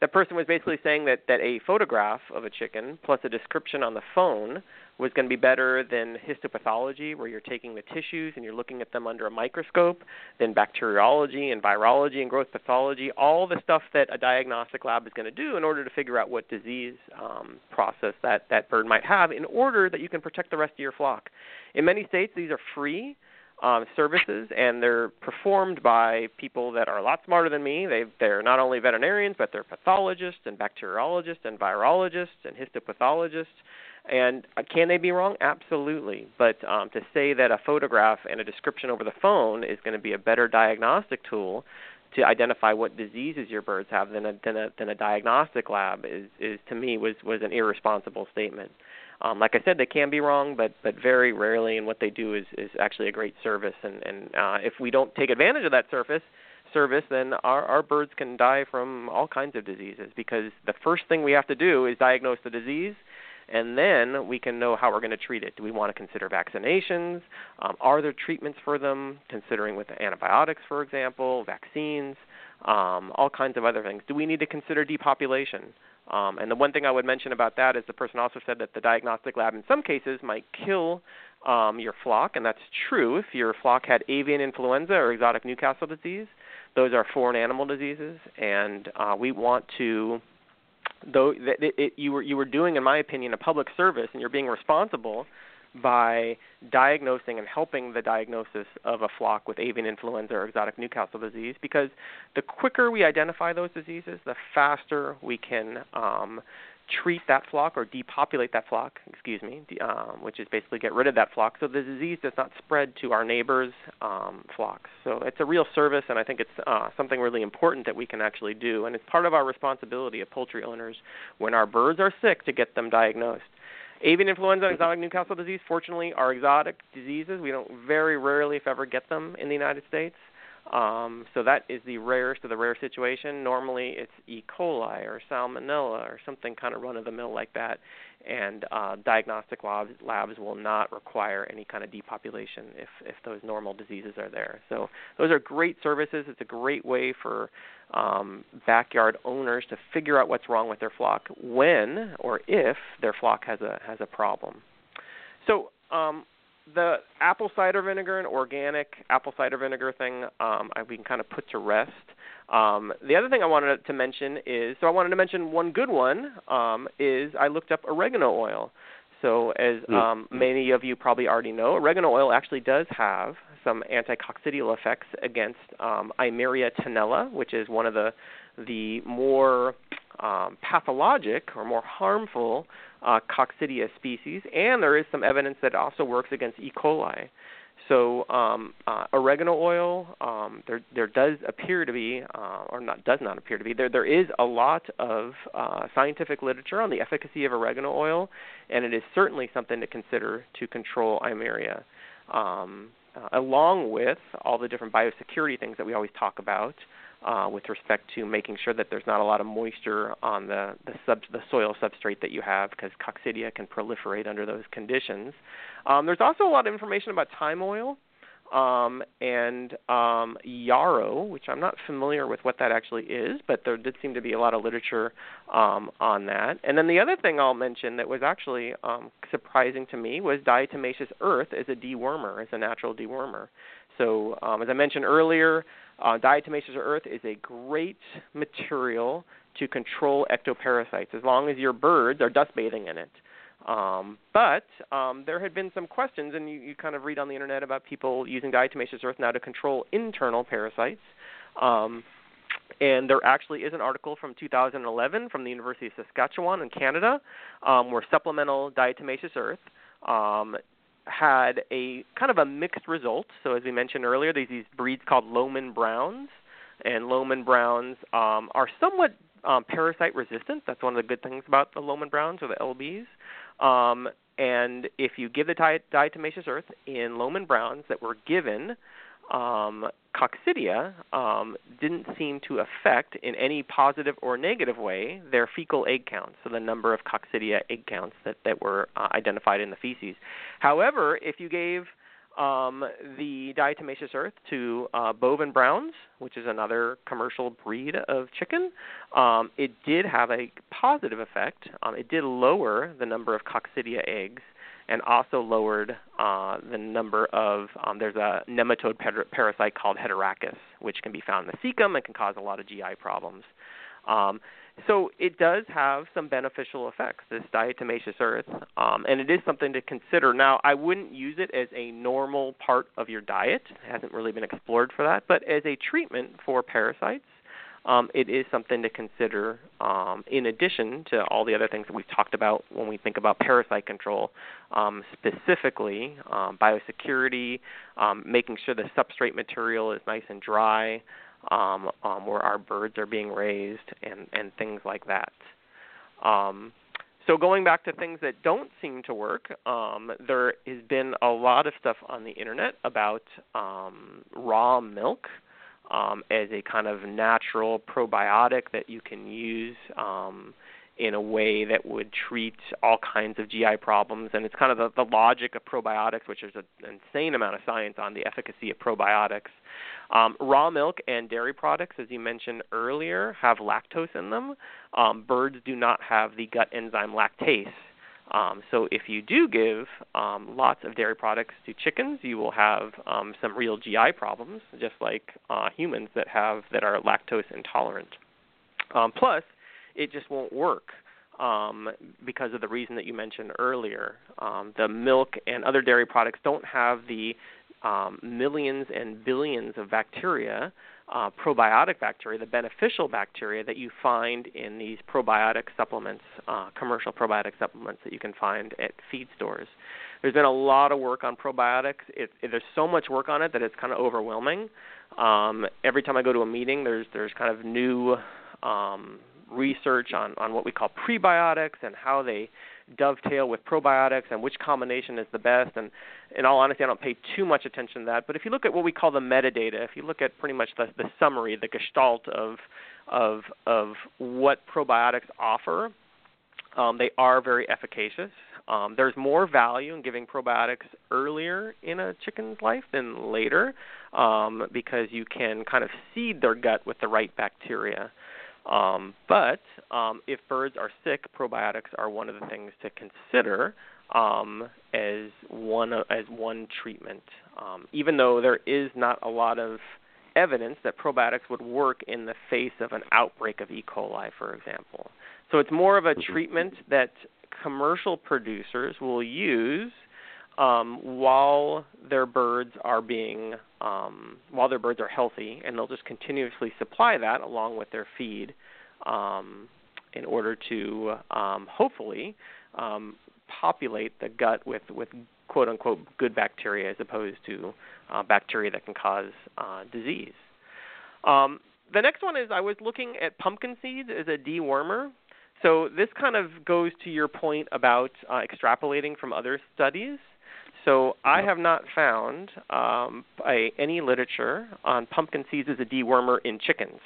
the person was basically saying that that a photograph of a chicken plus a description on the phone was going to be better than histopathology, where you're taking the tissues and you're looking at them under a microscope, than bacteriology and virology and gross pathology, all the stuff that a diagnostic lab is going to do in order to figure out what disease um, process that that bird might have, in order that you can protect the rest of your flock. In many states, these are free um, services, and they're performed by people that are a lot smarter than me. They they're not only veterinarians, but they're pathologists and bacteriologists and virologists and histopathologists. And uh, can they be wrong? Absolutely. But um, to say that a photograph and a description over the phone is going to be a better diagnostic tool to identify what diseases your birds have than a than a than a diagnostic lab is is to me was was an irresponsible statement. Um, like I said, they can be wrong, but but very rarely, and what they do is is actually a great service. And and uh, if we don't take advantage of that service, service, then our our birds can die from all kinds of diseases because the first thing we have to do is diagnose the disease and then we can know how we're going to treat it. Do we want to consider vaccinations? Um, are there treatments for them, considering with antibiotics, for example, vaccines, um, all kinds of other things? Do we need to consider depopulation? Um, and the one thing I would mention about that is the person also said that the diagnostic lab in some cases might kill um, your flock, and that's true. If your flock had avian influenza or exotic Newcastle disease, those are foreign animal diseases, and uh, we want to though that it, it, you were you were doing, in my opinion, a public service, and you're being responsible by diagnosing and helping the diagnosis of a flock with avian influenza or exotic Newcastle disease. Because the quicker we identify those diseases, the faster we can um, treat that flock or depopulate that flock, excuse me, um, which is basically get rid of that flock so the disease does not spread to our neighbors' um, flocks. So it's a real service, and I think it's uh, something really important that we can actually do. And it's part of our responsibility of poultry owners when our birds are sick to get them diagnosed. Avian influenza and exotic Newcastle disease, fortunately, are exotic diseases. We don't very rarely, if ever, get them in the United States. Um, so that is the rarest of the rare situation. Normally, it's E. coli or Salmonella or something kind of run of the mill like that, and uh, diagnostic labs, labs will not require any kind of depopulation if if those normal diseases are there. So those are great services. It's a great way for um, backyard owners to figure out what's wrong with their flock when or if their flock has a has a problem. So um, the apple cider vinegar and organic apple cider vinegar thing, um, I, we can kind of put to rest. Um, the other thing I wanted to mention is, so I wanted to mention one good one um, is I looked up oregano oil. So as hmm. um, many of you probably already know, oregano oil actually does have some anticoccidial effects against um, Eimeria tenella, which is one of the the more um, pathologic or more harmful uh, coccidia species, and there is some evidence that it also works against E. coli. So um, uh, oregano oil, um, there there does appear to be, uh, or not does not appear to be, there there is a lot of uh, scientific literature on the efficacy of oregano oil, and it is certainly something to consider to control Eimeria, um, uh, along with all the different biosecurity things that we always talk about uh, with respect to making sure that there's not a lot of moisture on the the, sub, the soil substrate that you have because coccidia can proliferate under those conditions. Um, there's also a lot of information about thyme oil um, and um, yarrow, which I'm not familiar with what that actually is, but there did seem to be a lot of literature um, on that. And then the other thing I'll mention that was actually um, surprising to me was diatomaceous earth as a dewormer, as a natural dewormer. So um, as I mentioned earlier, uh, diatomaceous earth is a great material to control ectoparasites as long as your birds are dust bathing in it. Um, but um, there had been some questions, and you, you kind of read on the internet about people using diatomaceous earth now to control internal parasites. Um, and there actually is an article from 2011 from the University of Saskatchewan in Canada um, where supplemental diatomaceous earth um, had a kind of a mixed result. So as we mentioned earlier, there's these breeds called Lohmann Browns, and Lohmann Browns um, are somewhat um, parasite resistant. That's one of the good things about the Lohmann Browns or the LBs. Um, and if you give the diatomaceous earth in Lohmann Browns that were given um, coccidia um, didn't seem to affect in any positive or negative way their fecal egg counts, so the number of coccidia egg counts that, that were uh, identified in the feces. However, if you gave um, the diatomaceous earth to uh, Bovans Browns, which is another commercial breed of chicken, um, it did have a positive effect. Um, it did lower the number of coccidia eggs and also lowered uh, the number of um, there's a nematode par- parasite called Heterakis, which can be found in the cecum and can cause a lot of GI problems. Um, so it does have some beneficial effects, this diatomaceous earth, um, and it is something to consider. Now, I wouldn't use it as a normal part of your diet. It hasn't really been explored for that, but as a treatment for parasites, um, it is something to consider um, in addition to all the other things that we've talked about when we think about parasite control, um, specifically um, biosecurity, um, making sure the substrate material is nice and dry um, where our birds are being raised, and, and things like that. so going back to things that don't seem to work, there has been a lot of stuff on the internet about raw milk um, as a kind of natural probiotic that you can use um, in a way that would treat all kinds of GI problems. And it's kind of the, the logic of probiotics, which is an insane amount of science on the efficacy of probiotics. Um, raw milk and dairy products, as you mentioned earlier, have lactose in them. Um, birds do not have the gut enzyme lactase. Um, so if you do give um, lots of dairy products to chickens, you will have um, some real GI problems, just like uh, humans that have that are lactose intolerant. Um, plus, it just won't work um, because of the reason that you mentioned earlier. Um, the milk and other dairy products don't have the millions and billions of bacteria uh, probiotic bacteria, the beneficial bacteria that you find in these probiotic supplements, uh, commercial probiotic supplements that you can find at feed stores. There's been a lot of work on probiotics. It, it, there's so much work on it that it's kind of overwhelming. Um, every time I go to a meeting, there's there's kind of new um, research on on what we call prebiotics and how they dovetail with probiotics and which combination is the best. And in all honesty, I don't pay too much attention to that. But if you look at what we call the metadata, if you look at pretty much the, the summary, the gestalt of of of what probiotics offer, um, they are very efficacious. Um, there's more value in giving probiotics earlier in a chicken's life than later um, because you can kind of seed their gut with the right bacteria. Um, but um, if birds are sick, probiotics are one of the things to consider um, as one as one treatment. Um, even though there is not a lot of evidence that probiotics would work in the face of an outbreak of E. coli, for example. So it's more of a mm-hmm. treatment that commercial producers will use um, while their birds are being um, while their birds are healthy, and they'll just continuously supply that along with their feed um, in order to um, hopefully um, populate the gut with with quote unquote good bacteria as opposed to uh, bacteria that can cause uh, disease. Um, the next one is I was looking at pumpkin seeds as a dewormer. So this kind of goes to your point about uh, extrapolating from other studies. So I have not found um, a, any literature on pumpkin seeds as a dewormer in chickens.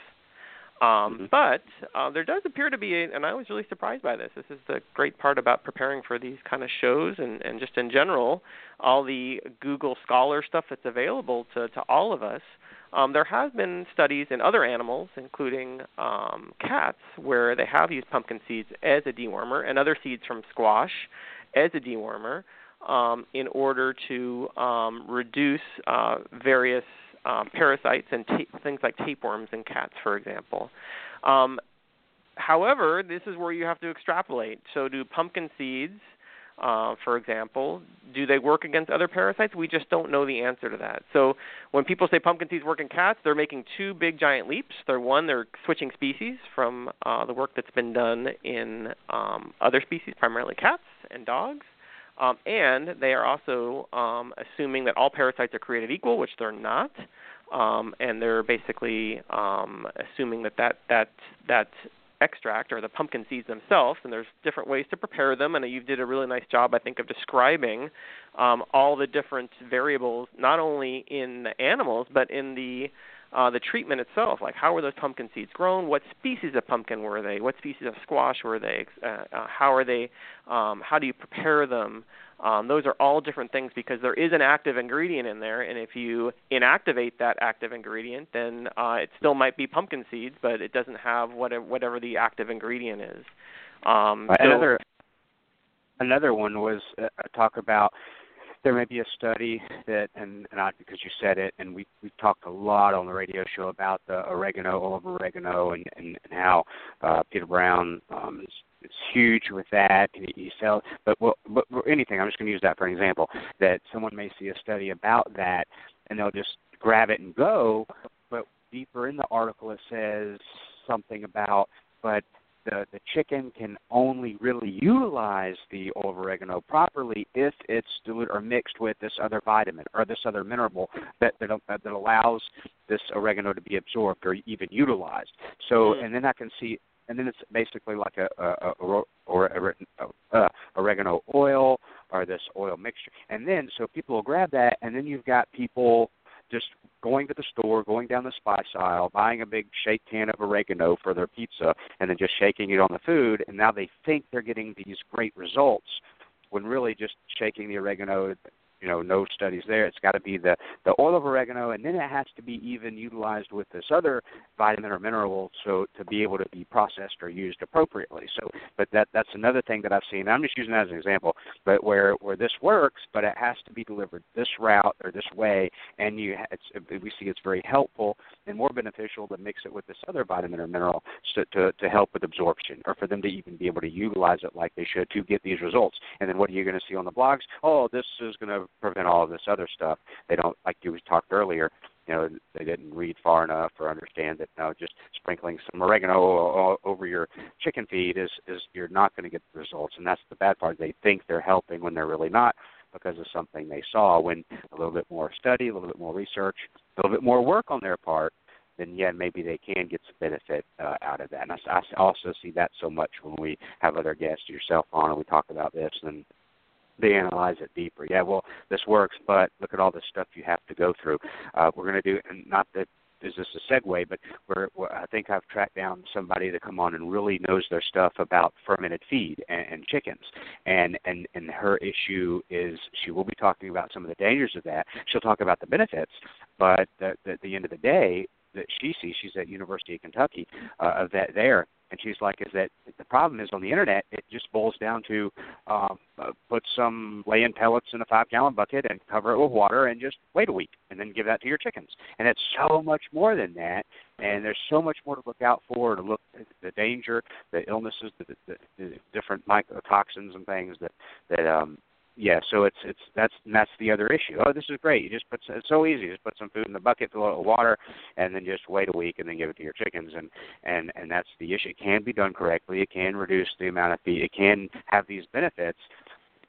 Um, mm-hmm. But uh, there does appear to be, a, and I was really surprised by this. This is the great part about preparing for these kind of shows, and, and just in general, all the Google Scholar stuff that's available to, to all of us. Um, there have been studies in other animals, including um, cats, where they have used pumpkin seeds as a dewormer and other seeds from squash as a dewormer um, in order to um, reduce uh, various um, parasites and ta- things like tapeworms in cats, for example. Um, however, this is where you have to extrapolate. So, do pumpkin seeds uh, for example, do they work against other parasites? We just don't know the answer to that. So when people say pumpkin seeds work in cats, they're making two big giant leaps. They're one, they're switching species from uh, the work that's been done in um, other species, primarily cats and dogs. Um, and they are also um, assuming that all parasites are created equal, which they're not. Um, and they're basically um, assuming that that that that extract or the pumpkin seeds themselves, and there's different ways to prepare them. And you did a really nice job, I think, of describing um, all the different variables, not only in the animals but in the uh, the treatment itself. Like how were those pumpkin seeds grown? What species of pumpkin were they? What species of squash were they? Uh, uh, how are they? Um, how do you prepare them? Um, those are all different things because there is an active ingredient in there, and if you inactivate that active ingredient, then uh, it still might be pumpkin seeds, but it doesn't have whatever, whatever the active ingredient is. Um, so, another another one was uh, talk about there may be a study that, and, not because you said it, and we we talked a lot on the radio show about the oregano, oil of oregano, and and, and how uh, Peter Brown um, is it's huge with that. And you sell, but well, but anything. I'm just going to use that for an example. That someone may see a study about that, and they'll just grab it and go. But deeper in the article, it says something about, but the the chicken can only really utilize the oil of oregano properly if it's diluted or mixed with this other vitamin or this other mineral that that, that allows this oregano to be absorbed or even utilized. So, hmm. and then I can see and then it's basically like a, a, a, or a, a, oregano oil or this oil mixture. And then so people will grab that, and then you've got people just going to the store, going down the spice aisle, buying a big shake can of oregano for their pizza, and then just shaking it on the food. And now they think they're getting these great results when really just shaking the oregano you know no studies there. It's got to be the the oil of oregano, and then it has to be even utilized with this other vitamin or mineral, so to be able to be processed or used appropriately. So, but that that's another thing that I've seen. I'm just using that as an example, but where where this works, but it has to be delivered this route or this way, and you it's, we see it's very helpful and more beneficial to mix it with this other vitamin or mineral to, to to help with absorption or for them to even be able to utilize it like they should to get these results. And then what are you going to see on the blogs? Oh, this is going to prevent all of this other stuff. They don't, like you talked earlier, you know, they didn't read far enough or understand that no, just sprinkling some oregano over your chicken feed is is you're not going to get the results, and that's the bad part. They think they're helping when they're really not because of something they saw. When a little bit more study, a little bit more research, a little bit more work on their part, then yeah, maybe they can get some benefit uh, out of that. And I, I also see that so much when we have other guests, yourself on, and we talk about this, and they analyze it deeper. Yeah, well, this works, but look at all the stuff you have to go through. Uh, we're going to do, and not that is this a segue, but we're, I think I've tracked down somebody to come on and really knows their stuff about fermented feed and, and chickens. And, and and her issue is she will be talking about some of the dangers of that. She'll talk about the benefits, but at the end of the day, that she sees, she's at University of Kentucky, uh, of that there and she's like, "Is that the problem is on the internet? It just boils down to um, uh, put some lay-in pellets in a five-gallon bucket and cover it with water and just wait a week and then give that to your chickens. And it's so much more than that. And there's so much more to look out for, to look at the danger, the illnesses, the, the, the different mycotoxins and things that that um, yeah, so it's it's that's that's the other issue. Oh, this is great. You just put it's so easy. Just put some food in the bucket, it with water, and then just wait a week and then give it to your chickens. And and and that's the issue. It can be done correctly. It can reduce the amount of feed. It can have these benefits,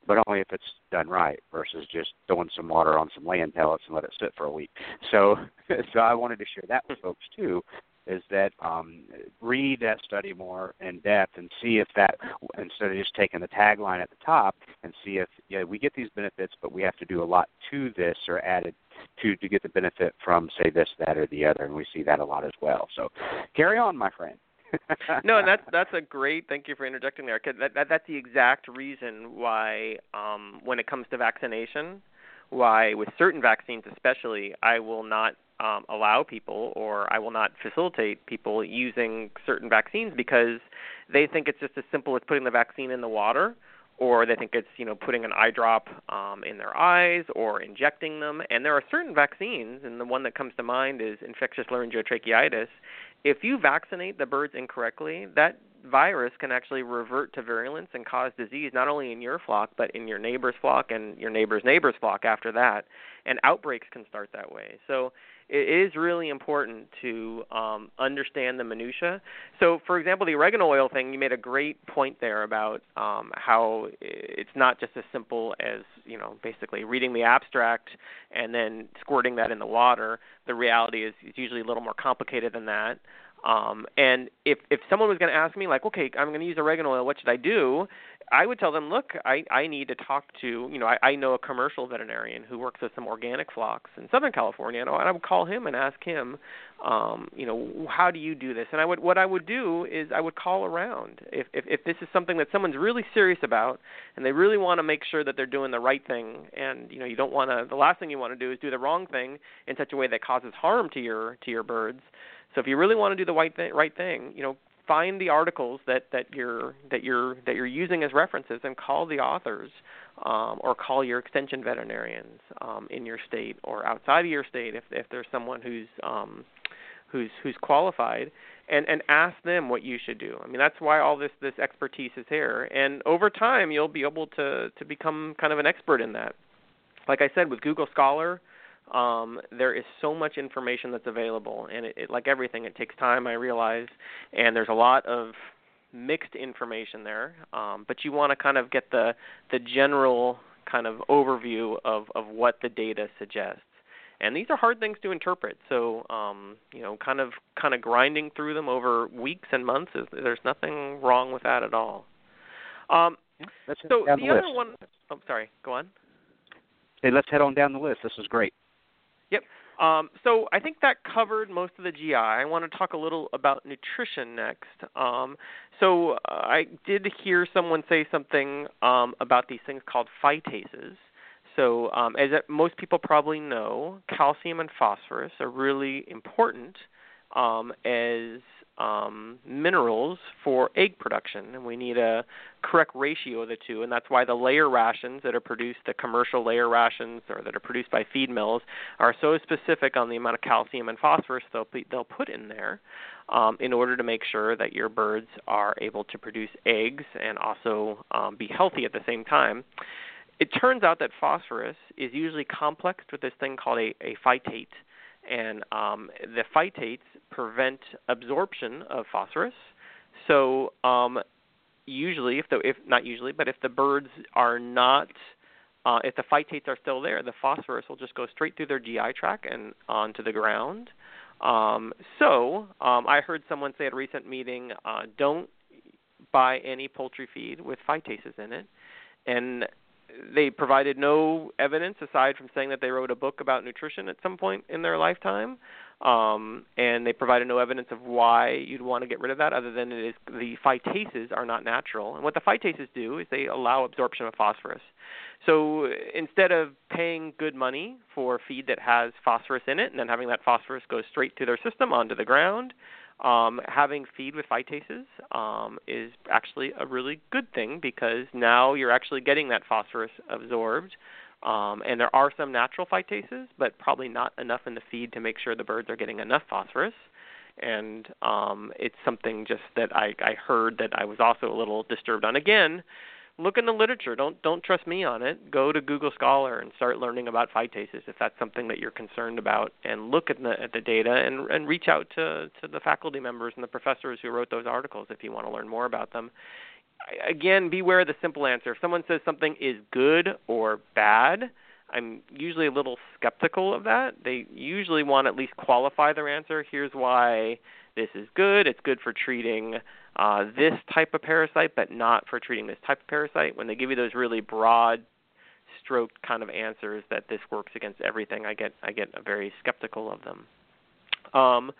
but only if it's done right versus just throwing some water on some lay-in pellets and let it sit for a week. So so I wanted to share that with folks too is that um, read that study more in depth and see if that instead of just taking the tagline at the top and see if yeah we get these benefits, but we have to do a lot to this or added to to get the benefit from say this, that, or the other, and we see that a lot as well. So carry on, my friend. no, and that's that's a great. Thank you for interjecting there. Cause that, that that's the exact reason why, um, when it comes to vaccination, why with certain vaccines especially, I will not um, allow people or I will not facilitate people using certain vaccines because they think it's just as simple as putting the vaccine in the water or they think it's you know putting an eye drop um, in their eyes or injecting them. And there are certain vaccines, and the one that comes to mind is infectious laryngeal tracheitis. If you vaccinate the birds incorrectly, that virus can actually revert to virulence and cause disease not only in your flock but in your neighbor's flock and your neighbor's neighbor's flock after that and outbreaks can start that way so it is really important to um, understand the minutia. So, for example, the oregano oil thing, you made a great point there about um, how it's not just as simple as you know basically reading the abstract and then squirting that in the water. The reality is it's usually a little more complicated than that. Um, and if if someone was going to ask me like, okay, I'm going to use oregano oil, what should I do? I would tell them, look, I I need to talk to, you know, I, I know a commercial veterinarian who works with some organic flocks in Southern California, and I would call him and ask him, um, you know, how do you do this? And I would what I would do is I would call around if if if this is something that someone's really serious about and they really want to make sure that they're doing the right thing, and you know, you don't want to. The last thing you want to do is do the wrong thing in such a way that causes harm to your to your birds. So if you really want to do the right thing, right thing, you know, find the articles that that you're that you're that you're using as references and call the authors um, or call your extension veterinarians um, in your state or outside of your state if if there's someone who's um, who's who's qualified and and ask them what you should do. I mean that's why all this this expertise is here and over time you'll be able to to become kind of an expert in that. Like I said with Google Scholar, um, there is so much information that's available, and it, it, like everything, it takes time. I realize, and there's a lot of mixed information there. Um, but you want to kind of get the the general kind of overview of of what the data suggests. And these are hard things to interpret. So, um, you know, kind of kind of grinding through them over weeks and months is there's nothing wrong with that at all. Um, so the, the other one, oh, sorry, go on. Hey, let's head on down the list. This is great. Yep. Um, so I think that covered most of the GI. I want to talk a little about nutrition next. Um, so uh, I did hear someone say something um, about these things called phytases. So um, as most people probably know, calcium and phosphorus are really important um, as um, minerals for egg production, and we need a correct ratio of the two, and that's why the layer rations that are produced, the commercial layer rations or that are produced by feed mills, are so specific on the amount of calcium and phosphorus they'll they'll put in there, um, in order to make sure that your birds are able to produce eggs and also um, be healthy at the same time. It turns out that phosphorus is usually complexed with this thing called a, a phytate and um, the phytates prevent absorption of phosphorus. So um, usually, if the if not usually, but if the birds are not uh, if the phytates are still there, the phosphorus will just go straight through their GI tract and onto the ground. Um, so um, I heard someone say at a recent meeting, uh, don't buy any poultry feed with phytases in it. And they provided no evidence aside from saying that they wrote a book about nutrition at some point in their lifetime. Um, and they provided no evidence of why you'd want to get rid of that other than it is the phytases are not natural. And what the phytases do is they allow absorption of phosphorus. So instead of paying good money for feed that has phosphorus in it and then having that phosphorus go straight to their system onto the ground, um, having feed with phytases um, is actually a really good thing because now you're actually getting that phosphorus absorbed. Um, and there are some natural phytases, but probably not enough in the feed to make sure the birds are getting enough phosphorus. And um, it's something just that I, I heard that I was also a little disturbed on. Again, look in the literature. Don't don't trust me on it. Go to Google Scholar and start learning about phytases if that's something that you're concerned about, and look at the at the data and and reach out to to the faculty members and the professors who wrote those articles if you want to learn more about them. Again, beware of the simple answer. If someone says something is good or bad, I'm usually a little skeptical of that. They usually want to at least qualify their answer. Here's why this is good. It's good for treating uh, this type of parasite, but not for treating this type of parasite. When they give you those really broad stroked kind of answers that this works against everything, I get I get very skeptical of them. Um,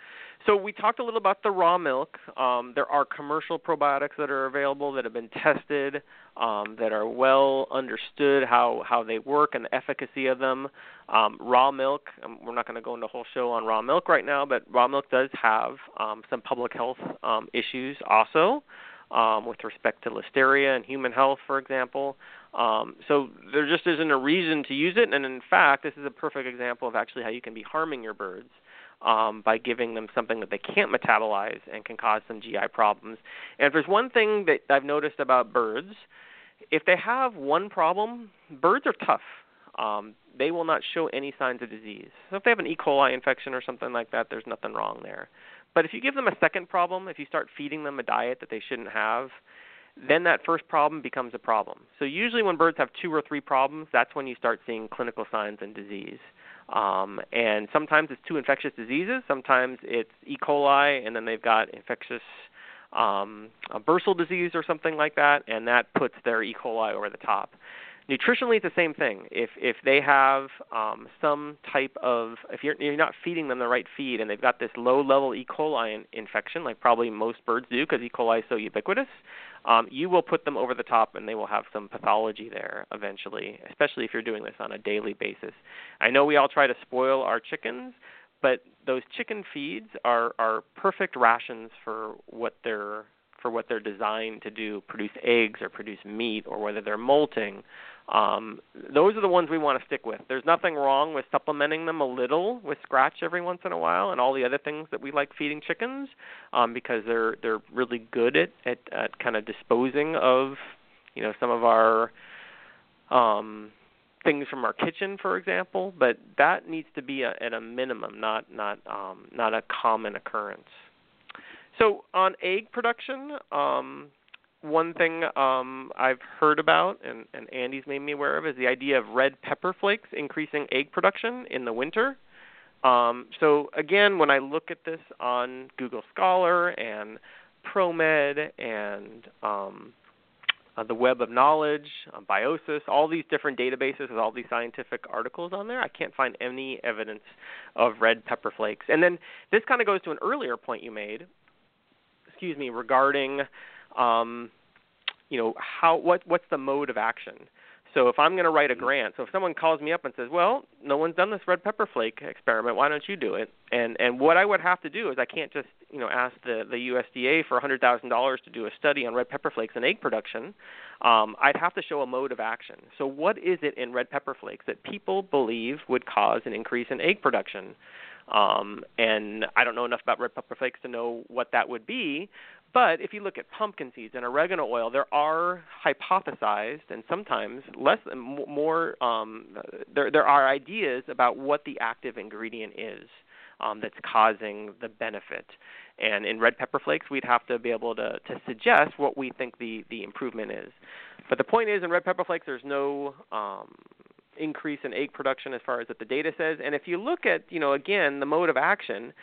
so we talked a little about the raw milk. Um, there are commercial probiotics that are available that have been tested, um, that are well understood how how they work and the efficacy of them. Um, raw milk. Um, we're not going to go into a whole show on raw milk right now, but raw milk does have um, some public health um, issues also. With respect to listeria and human health, for example. So there just isn't a reason to use it, and in fact, this is a perfect example of actually how you can be harming your birds um, by giving them something that they can't metabolize and can cause some GI problems. And if there's one thing that I've noticed about birds, if they have one problem, birds are tough. Um, they will not show any signs of disease. So if they have an E. coli infection or something like that, there's nothing wrong there. But if you give them a second problem, if you start feeding them a diet that they shouldn't have, then that first problem becomes a problem. So usually when birds have two or three problems, that's when you start seeing clinical signs and disease. Um, and sometimes it's two infectious diseases. Sometimes it's E. coli, and then they've got infectious um, bursal disease or something like that, and that puts their E. coli over the top. Nutritionally, it's the same thing. If if they have um, some type of if you're you're not feeding them the right feed and they've got this low level E. coli in, infection, like probably most birds do because E. coli is so ubiquitous, um, you will put them over the top and they will have some pathology there eventually, especially if you're doing this on a daily basis. I know we all try to spoil our chickens, but those chicken feeds are are perfect rations for what they're for what they're designed to do produce eggs or produce meat or whether they're molting um, those are the ones we want to stick with. There's nothing wrong with supplementing them a little with scratch every once in a while, and all the other things that we like feeding chickens, um, because they're they're really good at, at at kind of disposing of, you know, some of our um, things from our kitchen, for example. But that needs to be a, at a minimum, not not um, not a common occurrence. So on egg production, um, one thing um, I've heard about and, and Andy's made me aware of is the idea of red pepper flakes increasing egg production in the winter. Um, so again, when I look at this on Google Scholar and ProMed and um, uh, the Web of Knowledge, uh, Biosis, all these different databases with all these scientific articles on there, I can't find any evidence of red pepper flakes. And then this kind of goes to an earlier point you made, excuse me, regarding um, you know how what what's the mode of action? So if i'm going to write a grant so if someone calls me up and says well no one's done this red pepper flake experiment why don't you do it? And and what i would have to do is i can't just you know ask the the usda for a hundred thousand dollars to do a study on red pepper flakes and egg production. Um, i'd have to show a mode of action. So what is it in red pepper flakes that people believe would cause an increase in egg production? Um, and I don't know enough about red pepper flakes to know what that would be, but if you look at pumpkin seeds and oregano oil, there are hypothesized and sometimes less more um, there there are ideas about what the active ingredient is um, that's causing the benefit. And in red pepper flakes, we'd have to be able to to suggest what we think the the improvement is. But the point is, in red pepper flakes, there's no um, increase in egg production as far as what the data says. And if you look at, you know, again, the mode of action,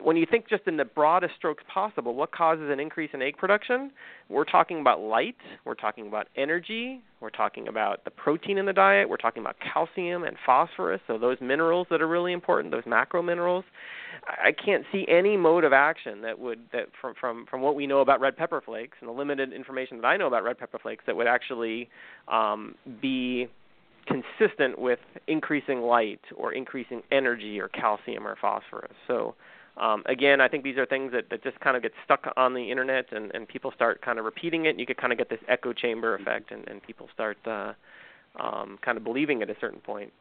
when you think just in the broadest strokes possible, what causes an increase in egg production? We're talking about light, we're talking about energy, we're talking about the protein in the diet, we're talking about calcium and phosphorus, so those minerals that are really important, those macro minerals. I can't see any mode of action that would that from from from what we know about red pepper flakes and the limited information that I know about red pepper flakes that would actually um, be consistent with increasing light or increasing energy or calcium or phosphorus. So um, again, I think these are things that, that just kind of get stuck on the internet and, and people start kind of repeating it and you could kind of get this echo chamber effect and, and people start uh, um, kind of believing at a certain point.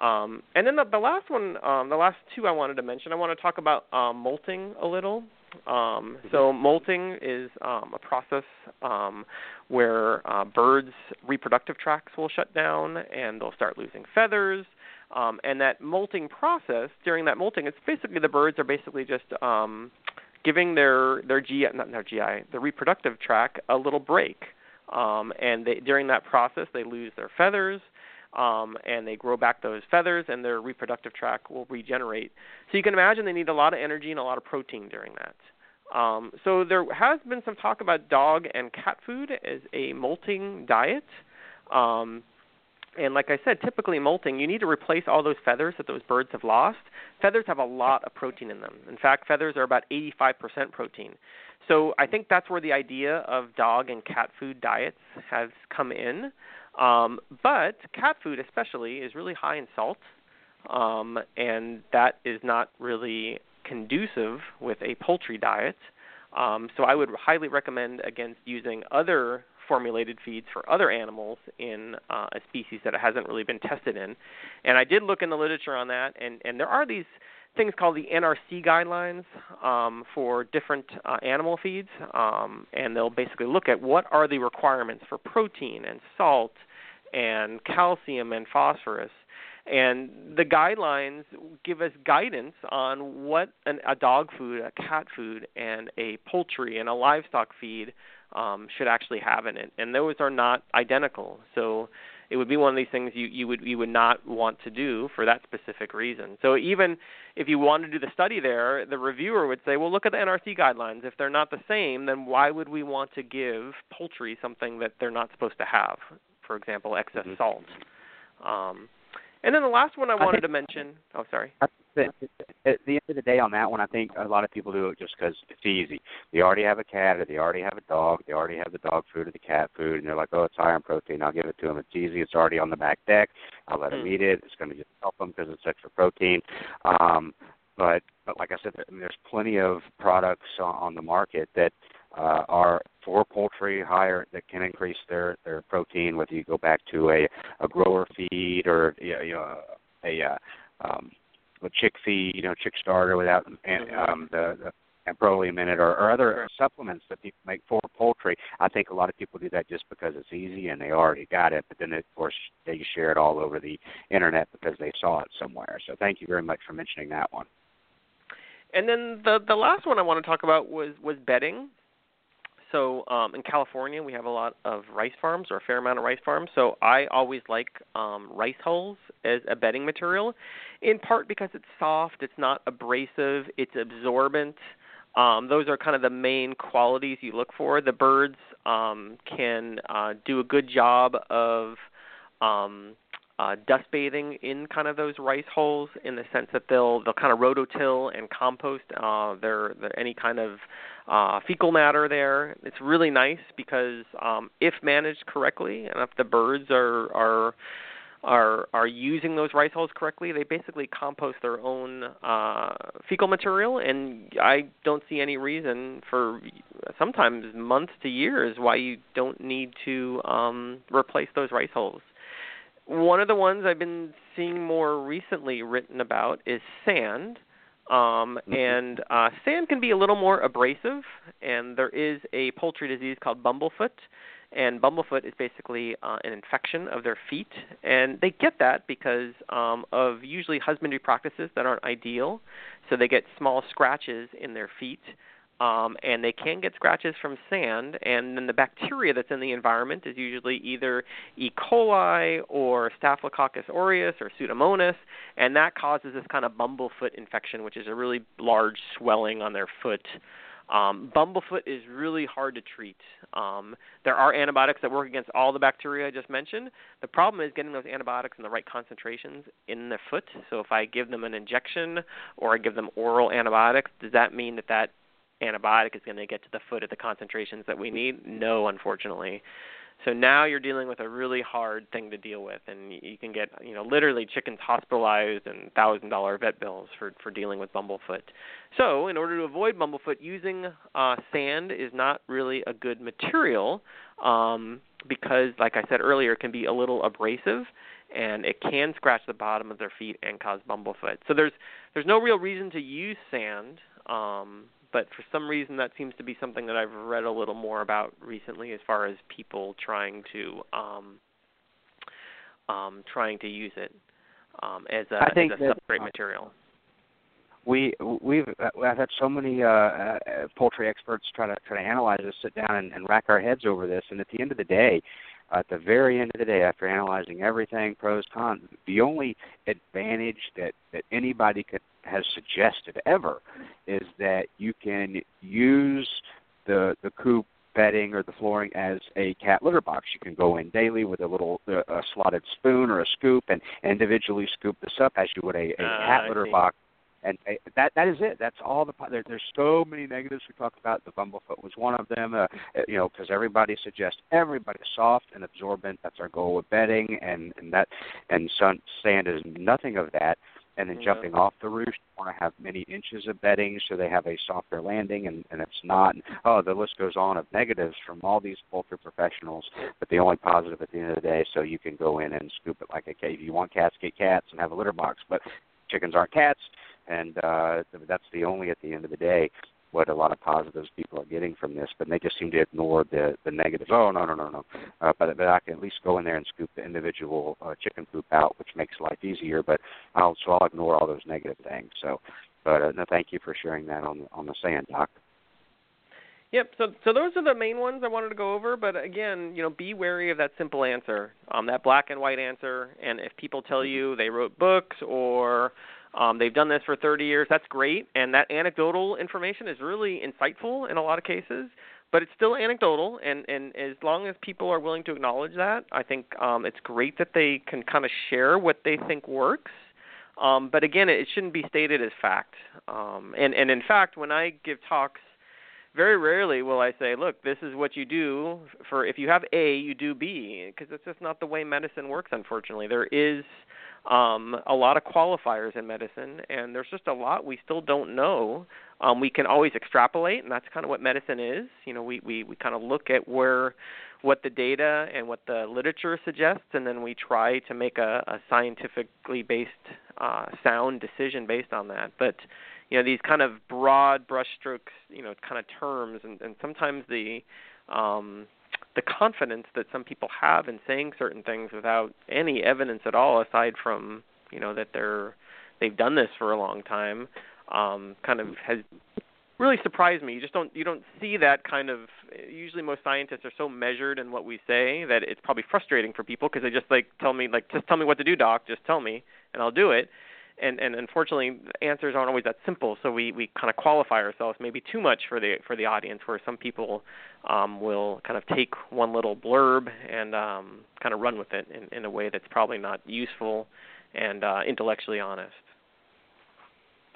Um, and then the, the last one, um, the last two I wanted to mention, I want to talk about um, molting a little. Um, so molting is um, a process um, where uh, birds' reproductive tracts will shut down and they'll start losing feathers. Um, and that molting process, during that molting, it's basically the birds are basically just um, giving their their GI, not their GI, the reproductive tract a little break. Um, and they, during that process, they lose their feathers um, and they grow back those feathers, and their reproductive tract will regenerate. So you can imagine they need a lot of energy and a lot of protein during that. Um, so there has been some talk about dog and cat food as a molting diet. Um, and like I said, typically molting, you need to replace all those feathers that those birds have lost. Feathers have a lot of protein in them. In fact, feathers are about 85% protein. So I think that's where the idea of dog and cat food diets has come in. Um, but cat food, especially, is really high in salt, um, and that is not really conducive with a poultry diet. Um, so I would highly recommend against using other formulated feeds for other animals in uh, a species that it hasn't really been tested in. And I did look in the literature on that, and, and there are these things called the NRC guidelines um, for different uh, animal feeds, um, and they'll basically look at what are the requirements for protein and salt and calcium and phosphorus. And the guidelines give us guidance on what an, a dog food, a cat food, and a poultry and a livestock feed um, should actually have in it. And those are not identical. So it would be one of these things you, you would you would not want to do for that specific reason. So even if you want to do the study there, the reviewer would say, well, look at the NRC guidelines. If they're not the same, then why would we want to give poultry something that they're not supposed to have? For example, excess mm-hmm. salt. Um, and then the last one I wanted I to mention. Oh, sorry. At the end of the day, on that one, I think a lot of people do it just because it's easy. They already have a cat, or they already have a dog. They already have the dog food or the cat food, and they're like, "Oh, it's high on protein. I'll give it to them. It's easy. It's already on the back deck. I'll let mm. them eat it. It's going to just help them because it's extra protein." Um, but but like I said, I mean, there's plenty of products on, on the market that uh, are for poultry higher that can increase their their protein. Whether you go back to a a grower feed or you know a uh, um, a chick feed, you know, chick starter without mm-hmm. um, the, the Amprolium in it, or, or other supplements that people make for poultry. I think a lot of people do that just because it's easy and they already got it, but then of course they share it all over the internet because they saw it somewhere. So thank you very much for mentioning that one. And then the the last one I want to talk about was was bedding so um, in California, we have a lot of rice farms, or a fair amount of rice farms. So I always like um, rice hulls as a bedding material, in part because it's soft, it's not abrasive, it's absorbent. Um, those are kind of the main qualities you look for. The birds um, can uh, do a good job of um, uh, dust bathing in kind of those rice hulls in the sense that they'll they'll kind of rototill and compost uh, their, their any kind of uh, fecal matter there. It's really nice because um, if managed correctly and if the birds are are are are using those rice hulls correctly, they basically compost their own uh, fecal material, and I don't see any reason for sometimes months to years why you don't need to um, replace those rice hulls. One of the ones I've been seeing more recently written about is sand. Um, mm-hmm. and uh, sand can be a little more abrasive, and there is a poultry disease called bumblefoot. And bumblefoot is basically uh, an infection of their feet, and they get that because um, of usually husbandry practices that aren't ideal. So they get small scratches in their feet, um, and they can get scratches from sand. And then the bacteria that's in the environment is usually either E. coli or Staphylococcus aureus or Pseudomonas, and that causes this kind of bumblefoot infection, which is a really large swelling on their foot. Um, bumblefoot is really hard to treat. Um, there are antibiotics that work against all the bacteria I just mentioned. The problem is getting those antibiotics in the right concentrations in the foot. So if I give them an injection or I give them oral antibiotics, does that mean that that antibiotic is going to get to the foot at the concentrations that we need? No, unfortunately. So now you're dealing with a really hard thing to deal with, and you can get you know literally chickens hospitalized and thousand dollar vet bills for for dealing with bumblefoot. So in order to avoid bumblefoot, using uh, sand is not really a good material um, because, like I said earlier, it can be a little abrasive and it can scratch the bottom of their feet and cause bumblefoot. So there's there's no real reason to use sand. Um, but for some reason that seems to be something that I've read a little more about recently as far as people trying to um um trying to use it um as a, I think as a that, substrate uh, material. We we've uh, I've had so many uh, uh, poultry experts try to try to analyze this, sit down and, and rack our heads over this, and at the end of the day, at the very end of the day, after analyzing everything, pros, cons, the only advantage that that anybody could has suggested ever is that you can use the the coop bedding or the flooring as a cat litter box. You can go in daily with a little uh, a slotted spoon or a scoop and individually scoop this up as you would a, a uh, cat litter box. And uh, that that is it. That's all the there, there's so many negatives we talked about. The bumblefoot was one of them. Uh, you know, because everybody suggests everybody soft and absorbent. That's our goal with bedding, and and that and sun, sand is nothing of that and then Yeah. jumping off the roof. You want to have many inches of bedding so they have a softer landing, and, and it's not. And, oh, the list goes on of negatives from all these poultry professionals, but the only positive at the end of the day, so you can go in and scoop it like a cat. If you want cats, get cats and have a litter box, but chickens aren't cats. And uh, that's the only at the end of the day what a lot of positives people are getting from this, but they just seem to ignore the the negatives. Oh no no no no! Uh, but but I can at least go in there and scoop the individual uh, chicken poop out, which makes life easier. But I'll so I'll ignore all those negative things. So, but uh, no, thank you for sharing that on on the sand, Doc. Yep. So so those are the main ones I wanted to go over. But again, you know, be wary of that simple answer, um, that black and white answer. And if people tell you they wrote books or um, they've done this for 30 years, that's great. And that anecdotal information is really insightful in a lot of cases. But it's still anecdotal, and and as long as people are willing to acknowledge that, I think um, it's great that they can kind of share what they think works. Um, but again, it shouldn't be stated as fact. Um, and and in fact, when I give talks very rarely will I say, look, this is what you do for if you have A, you do B, because it's just not the way medicine works. Unfortunately, there is um, a lot of qualifiers in medicine, and there's just a lot we still don't know. Um, we can always extrapolate, and that's kind of what medicine is. You know, we we we kind of look at where what the data and what the literature suggests, and then we try to make a, a scientifically based, uh, sound decision based on that. But you know these kind of broad brushstrokes, you know, kind of terms, and, and sometimes the um, the confidence that some people have in saying certain things without any evidence at all, aside from you know that they're they've done this for a long time, um, kind of has really surprised me. You just don't you don't see that kind of. Usually, most scientists are so measured in what we say that it's probably frustrating for people because they just like tell me like just tell me what to do, doc. Just tell me and I'll do it and and unfortunately answers aren't always that simple so we we kind of qualify ourselves maybe too much for the for the audience where some people um will kind of take one little blurb and um kind of run with it in in a way that's probably not useful and uh intellectually honest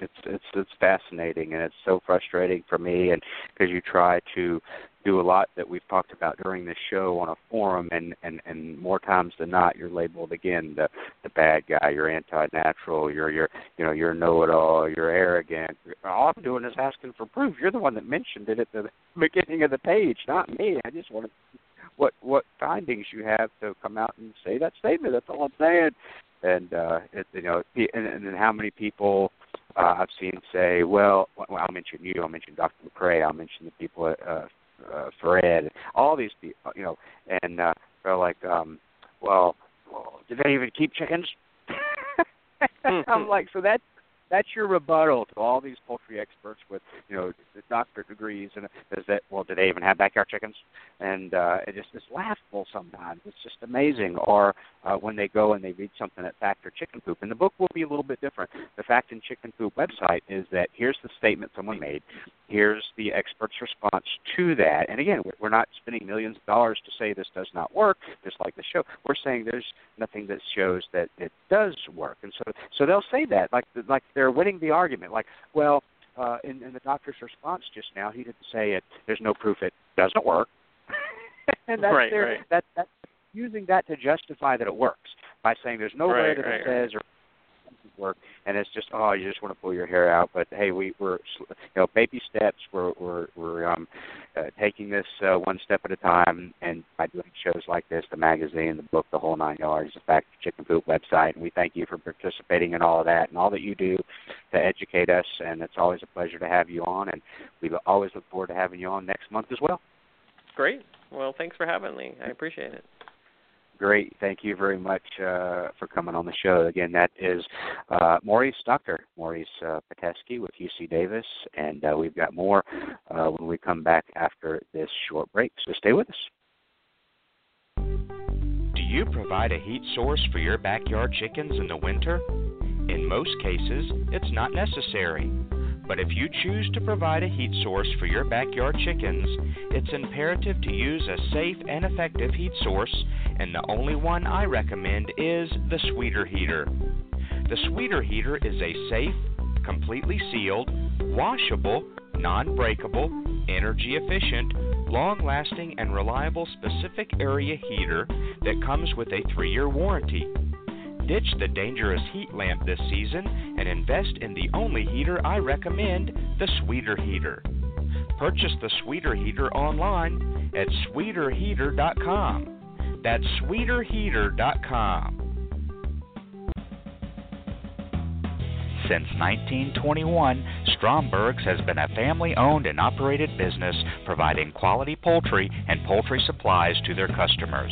it's it's it's fascinating and it's so frustrating for me and because you try to do a lot that we've talked about during this show on a forum and and and more times than not you're labeled again the the bad guy you're anti natural you're you're you know you're know it all you're arrogant. All i'm doing is asking for proof. You're the one that mentioned it at the beginning of the page not me. I just want to what what findings you have to come out and say that statement. That's all i'm saying. And uh it, you know and, and how many people uh, I've seen say, well, well, I'll mention you, I'll mention Dr. McCrea, I'll mention the people at uh, uh, Fred, all these people, you know, and uh, they're like, um, well, well, did they even keep chickens? I'm like, so that that's your rebuttal to all these poultry experts with you know doctorate degrees and is that well do they even have backyard chickens? And uh it just it's laughable sometimes. It's just amazing. Or uh when they go and they read something at fact or chicken poop. And the book will be a little bit different. The fact and chicken poop website is that here's the statement someone made here's the expert's response to that and again we're not spending millions of dollars to say this does not work just like the show we're saying there's nothing that shows that it does work and so so they'll say that like like they're winning the argument. Like, well, uh, in, in the doctor's response just now, he didn't say it. There's no proof it doesn't work. and that's right, their, right. That, that's using that to justify that it works by saying there's no right, way that right, it says or work and it's just oh you just want to pull your hair out but hey we we're you know baby steps we're we're we're um uh, taking this uh, one step at a time and by doing shows like this the magazine the book the whole nine yards the fact chicken poop website and we thank you for participating in all of that and all that you do to educate us and it's always a pleasure to have you on and we always look forward to having you on next month as well. Great. Well thanks for having me. I appreciate it great. Thank you very much uh, for coming on the show. Again, that is uh, Maurice, Dr. Maurice uh, Pitesky with UC Davis, and uh, we've got more uh, when we come back after this short break. So stay with us. Do you provide a heat source for your backyard chickens in the winter? In most cases, it's not necessary. But if you choose to provide a heat source for your backyard chickens, it's imperative to use a safe and effective heat source, and the only one I recommend is the Sweeter Heater. The Sweeter Heater is a safe, completely sealed, washable, non breakable, energy efficient, long lasting, and reliable specific area heater that comes with a three year warranty. Ditch the dangerous heat lamp this season and invest in the only heater I recommend, the Sweeter Heater. Purchase the Sweeter Heater online at sweeterheater.com. That's sweeterheater.com. Since 1921, Stromberg's has been a family owned and operated business providing quality poultry and poultry supplies to their customers.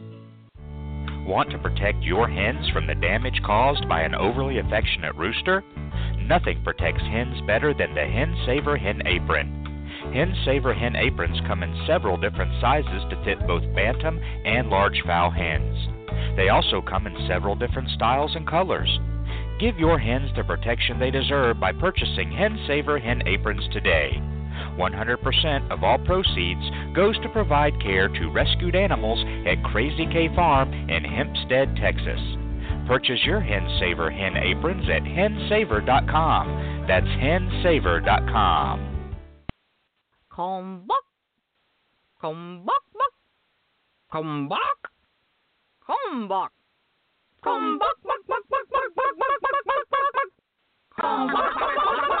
Want to protect your hens from the damage caused by an overly affectionate rooster? Nothing protects hens better than the Hen Saver Hen Apron. Hen Saver hen aprons come in several different sizes to fit both bantam and large fowl hens. They also come in several different styles and colors. Give your hens the protection they deserve by purchasing Hen Saver hen aprons today. 100% of all proceeds goes to provide care to rescued animals at Crazy K Farm in Hempstead, Texas. Purchase your Hen Saver hen aprons at hensaver.com. That's hensaver.com. Come back. Come back, back. Come back. Come back. Come back, back, back, back, back, back, back, back, back, back. Come back, back, back, back,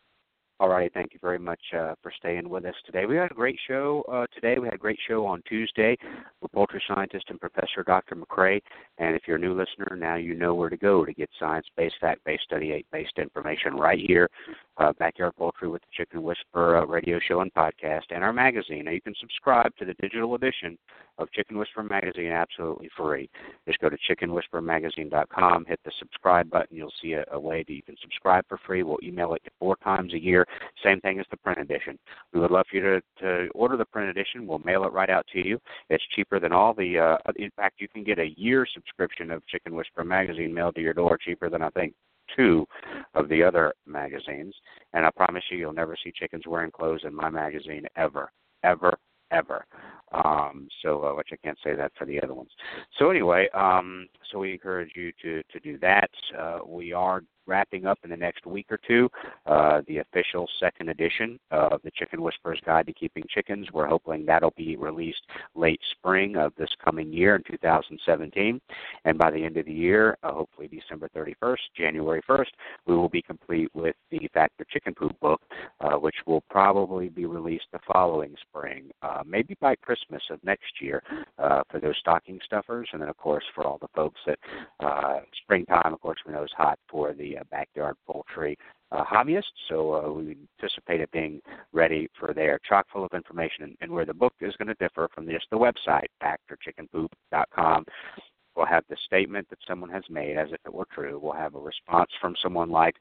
All right, thank you very much uh, for staying with us today. We had a great show uh, today. We had a great show on Tuesday with poultry scientist and Professor Dr. McCrea. And if you're a new listener, now you know where to go to get science-based, fact-based, study-based information right here, uh, Backyard Poultry with the Chicken Whisperer uh, radio show and podcast, and our magazine. Now you can subscribe to the digital edition of Chicken Whisperer magazine absolutely free. Just go to chickenwhisperermagazine.com, hit the subscribe button. You'll see a, a way that you can subscribe for free. We'll email it four times a year same thing as the print edition. We would love for you to, to order the print edition. We'll mail it right out to you. It's cheaper than all the. Uh, in fact, you can get a year subscription of Chicken Whisperer magazine mailed to your door cheaper than I think two of the other magazines. And I promise you, you'll never see chickens wearing clothes in my magazine ever, ever, ever. Um, so, uh, which I can't say that for the other ones. So anyway, um, so we encourage you to to do that. Uh, we are wrapping up in the next week or two uh, the official second edition of the Chicken Whisperer's Guide to Keeping Chickens. We're hoping that'll be released late spring of this coming year in 2017. And by the end of the year, uh, hopefully December 31st, January 1st, we will be complete with the Fact or Chicken Poop book, uh, which will probably be released the following spring, uh, maybe by Christmas of next year uh, for those stocking stuffers. And then, of course, for all the folks that uh, springtime, of course, we know is hot for the backyard poultry uh, hobbyists. So uh, we anticipate it being ready for there, chock full of information. And, and where the book is going to differ from just the website, factorchickenpoop.com, We'll have the statement that someone has made as if it were true. We'll have a response from someone like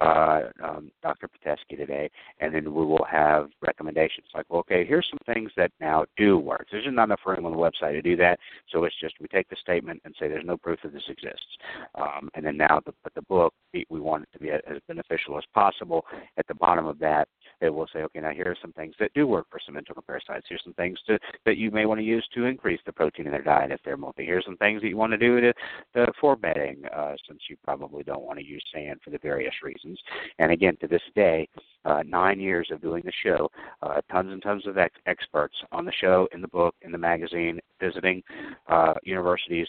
uh, um, Dr. Pitesky today, and then we will have recommendations like, well, okay, here's some things that now do work. There's not enough room on the website to do that, so it's just we take the statement and say there's no proof that this exists. Um, and then now, the, the book, we want it to be as beneficial as possible. At the bottom of that, it will say, okay, now here are some things that do work for some internal parasites. Here's some things to, that you may want to use to increase the protein in their diet if they're molting. Here's some things that you want to do to, to for bedding, uh, since you probably don't want to use sand for the various reasons. And again, to this day, uh, nine years of doing the show, uh, tons and tons of ex- experts on the show, in the book, in the magazine, visiting uh, universities,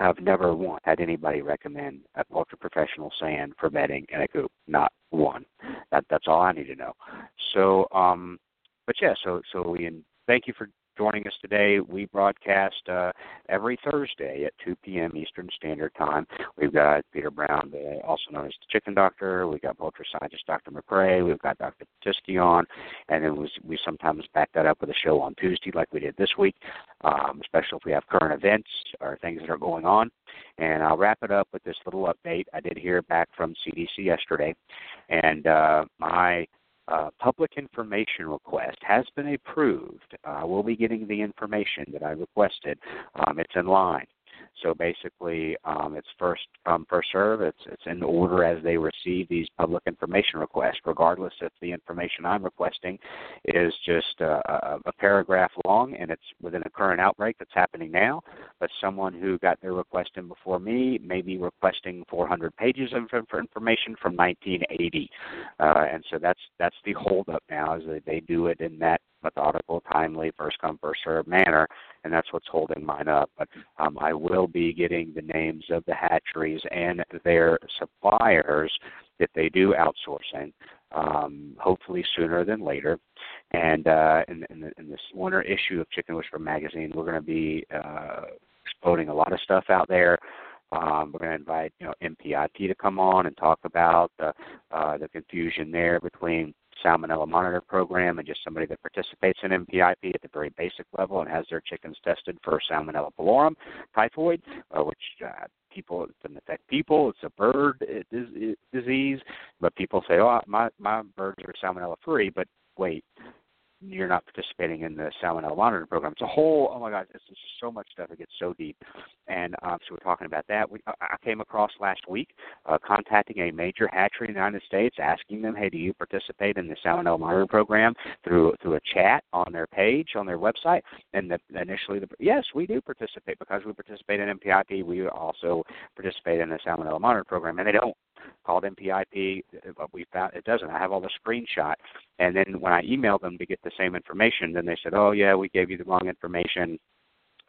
I've never once had anybody recommend a ultra professional sand for bedding in a coop. Not one. That that's all I need to know. So, um, but yeah, so so we thank you for joining us today. We broadcast uh, every Thursday at 2 p.m. Eastern Standard Time. We've got Peter Brown, also known as the Chicken Doctor. We've got poultry scientist Dr. McCrea. We've got Dr. Pitesky on, and then we, we sometimes back that up with a show on Tuesday, like we did this week, um, especially if we have current events or things that are going on. And I'll wrap it up with this little update. I did hear back from CDC yesterday, and uh, my uh, public information request has been approved. I will be getting the information that I requested. Um, it's in line. So basically, um, it's first come, first serve. It's it's in order as they receive these public information requests, regardless if the information I'm requesting is just a, a paragraph long and it's within a current outbreak that's happening now. But someone who got their request in before me may be requesting 400 pages of information from 1980, uh, and so that's that's the holdup now is that they do it in that methodical, timely, first come, first serve manner, and that's what's holding mine up. But um, I will be getting the names of the hatcheries and their suppliers if they do outsourcing, um, hopefully sooner than later. And uh, in, in, the, in this winter issue of Chicken Whisperer magazine, we're going to be uh, exploding a lot of stuff out there. Um, we're going to invite you know NPIP to come on and talk about the uh, the confusion there between salmonella monitor program and just somebody that participates in NPIP at the very basic level and has their chickens tested for salmonella pullorum typhoid, uh, which uh, people it doesn't affect people. It's a bird disease, but people say, "Oh, my my birds are salmonella free." But wait, you're not participating in the salmonella monitoring program. It's a whole. Oh my God, it's just so much stuff. It gets so deep, and um, so we're talking about that. We, I came across last week uh, contacting a major hatchery in the United States, asking them, "Hey, do you participate in the salmonella monitoring program through through a chat on their page on their website?" And the, initially, the, yes, we do participate because we participate in NPIP. We also participate in the salmonella monitoring program, and they don't called NPIP. But uh, we found it doesn't. I have all the screenshot, and then when I emailed them to get the same information, then they said, "Oh yeah, we gave you the wrong information."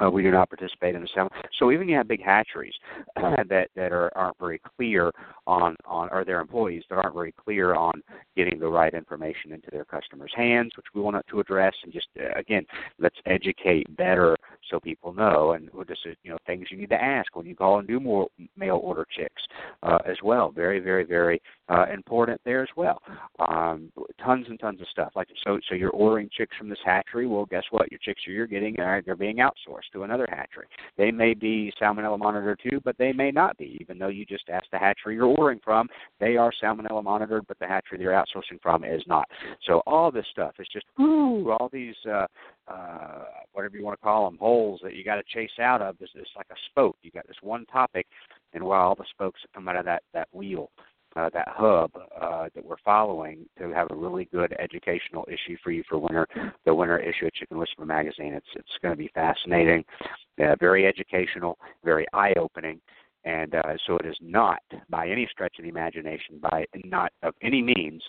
Uh, we do not participate in the salmon. So even you have big hatcheries uh, that that are aren't very clear on on or their employees that aren't very clear on getting the right information into their customers' hands, which we want to address. And just uh, again, let's educate better so people know. And we'll just you know things you need to ask when you call and do more mail order chicks uh, as well. Very very very uh, important there as well. Um, tons and tons of stuff. Like so so you're ordering chicks from this hatchery. Well, guess what? Your chicks you're getting are they're being outsourced to another hatchery. They may be salmonella monitored too, but they may not be, even though you just asked the hatchery you're ordering from. They are salmonella monitored, but the hatchery they're outsourcing from is not. So all this stuff is just ooh, all these uh, uh, whatever you want to call them holes that you got to chase out of. It's like a spoke. You got this one topic, and while all the spokes that come out of that that wheel uh, that hub uh, that we're following to have a really good educational issue for you for winter, the winter issue of Chicken Whisperer magazine. It's it's going to be fascinating, uh, very educational, very eye opening, and uh, so it is not by any stretch of the imagination, by not of any means,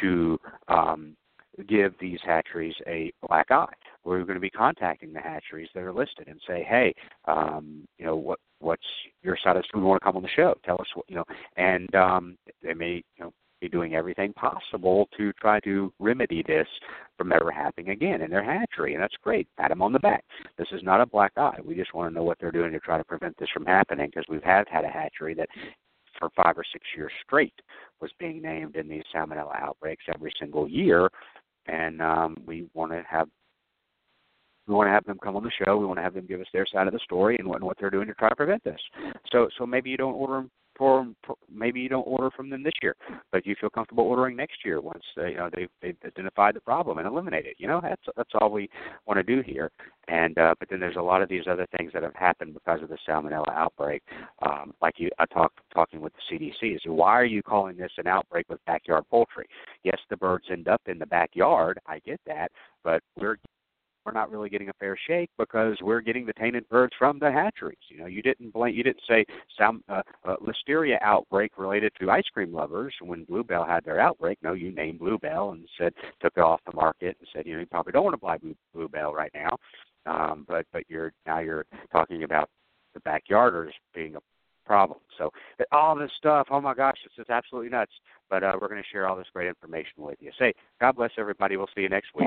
to um, give these hatcheries a black eye. We're going to be contacting the hatcheries that are listed and say, hey, um, you know, what what's your status? Do we want to come on the show? Tell us what you know, and um, they may you know be doing everything possible to try to remedy this from ever happening again in their hatchery, and that's great. Pat them on the back. This is not a black eye. We just want to know what they're doing to try to prevent this from happening because we have had a hatchery that for five or six years straight was being named in these salmonella outbreaks every single year and um, we want to have we want to have them come on the show. We want to have them give us their side of the story and what, and what they're doing to try to prevent this. So so maybe you don't order them for, for maybe you don't order from them this year, but you feel comfortable ordering next year once they, you know they've, they've identified the problem and eliminate it. You know that's that's all we want to do here. And uh, but then there's a lot of these other things that have happened because of the salmonella outbreak. Um, like you, I talked talking with the CDC. Is why are you calling this an outbreak with backyard poultry? Yes, the birds end up in the backyard. I get that, but we're we're not really getting a fair shake because we're getting the tainted birds from the hatcheries. You know, you didn't blame, you didn't say some uh, uh, listeria outbreak related to ice cream lovers when Bluebell had their outbreak. No, you named Bluebell and said took it off the market and said you know you probably don't want to buy Blue, Bluebell right now. Um, but but you're now you're talking about the backyarders being a problem. So all this stuff, oh my gosh, it's just absolutely nuts. But uh, we're going to share all this great information with you. Say, God bless everybody. We'll see you next week.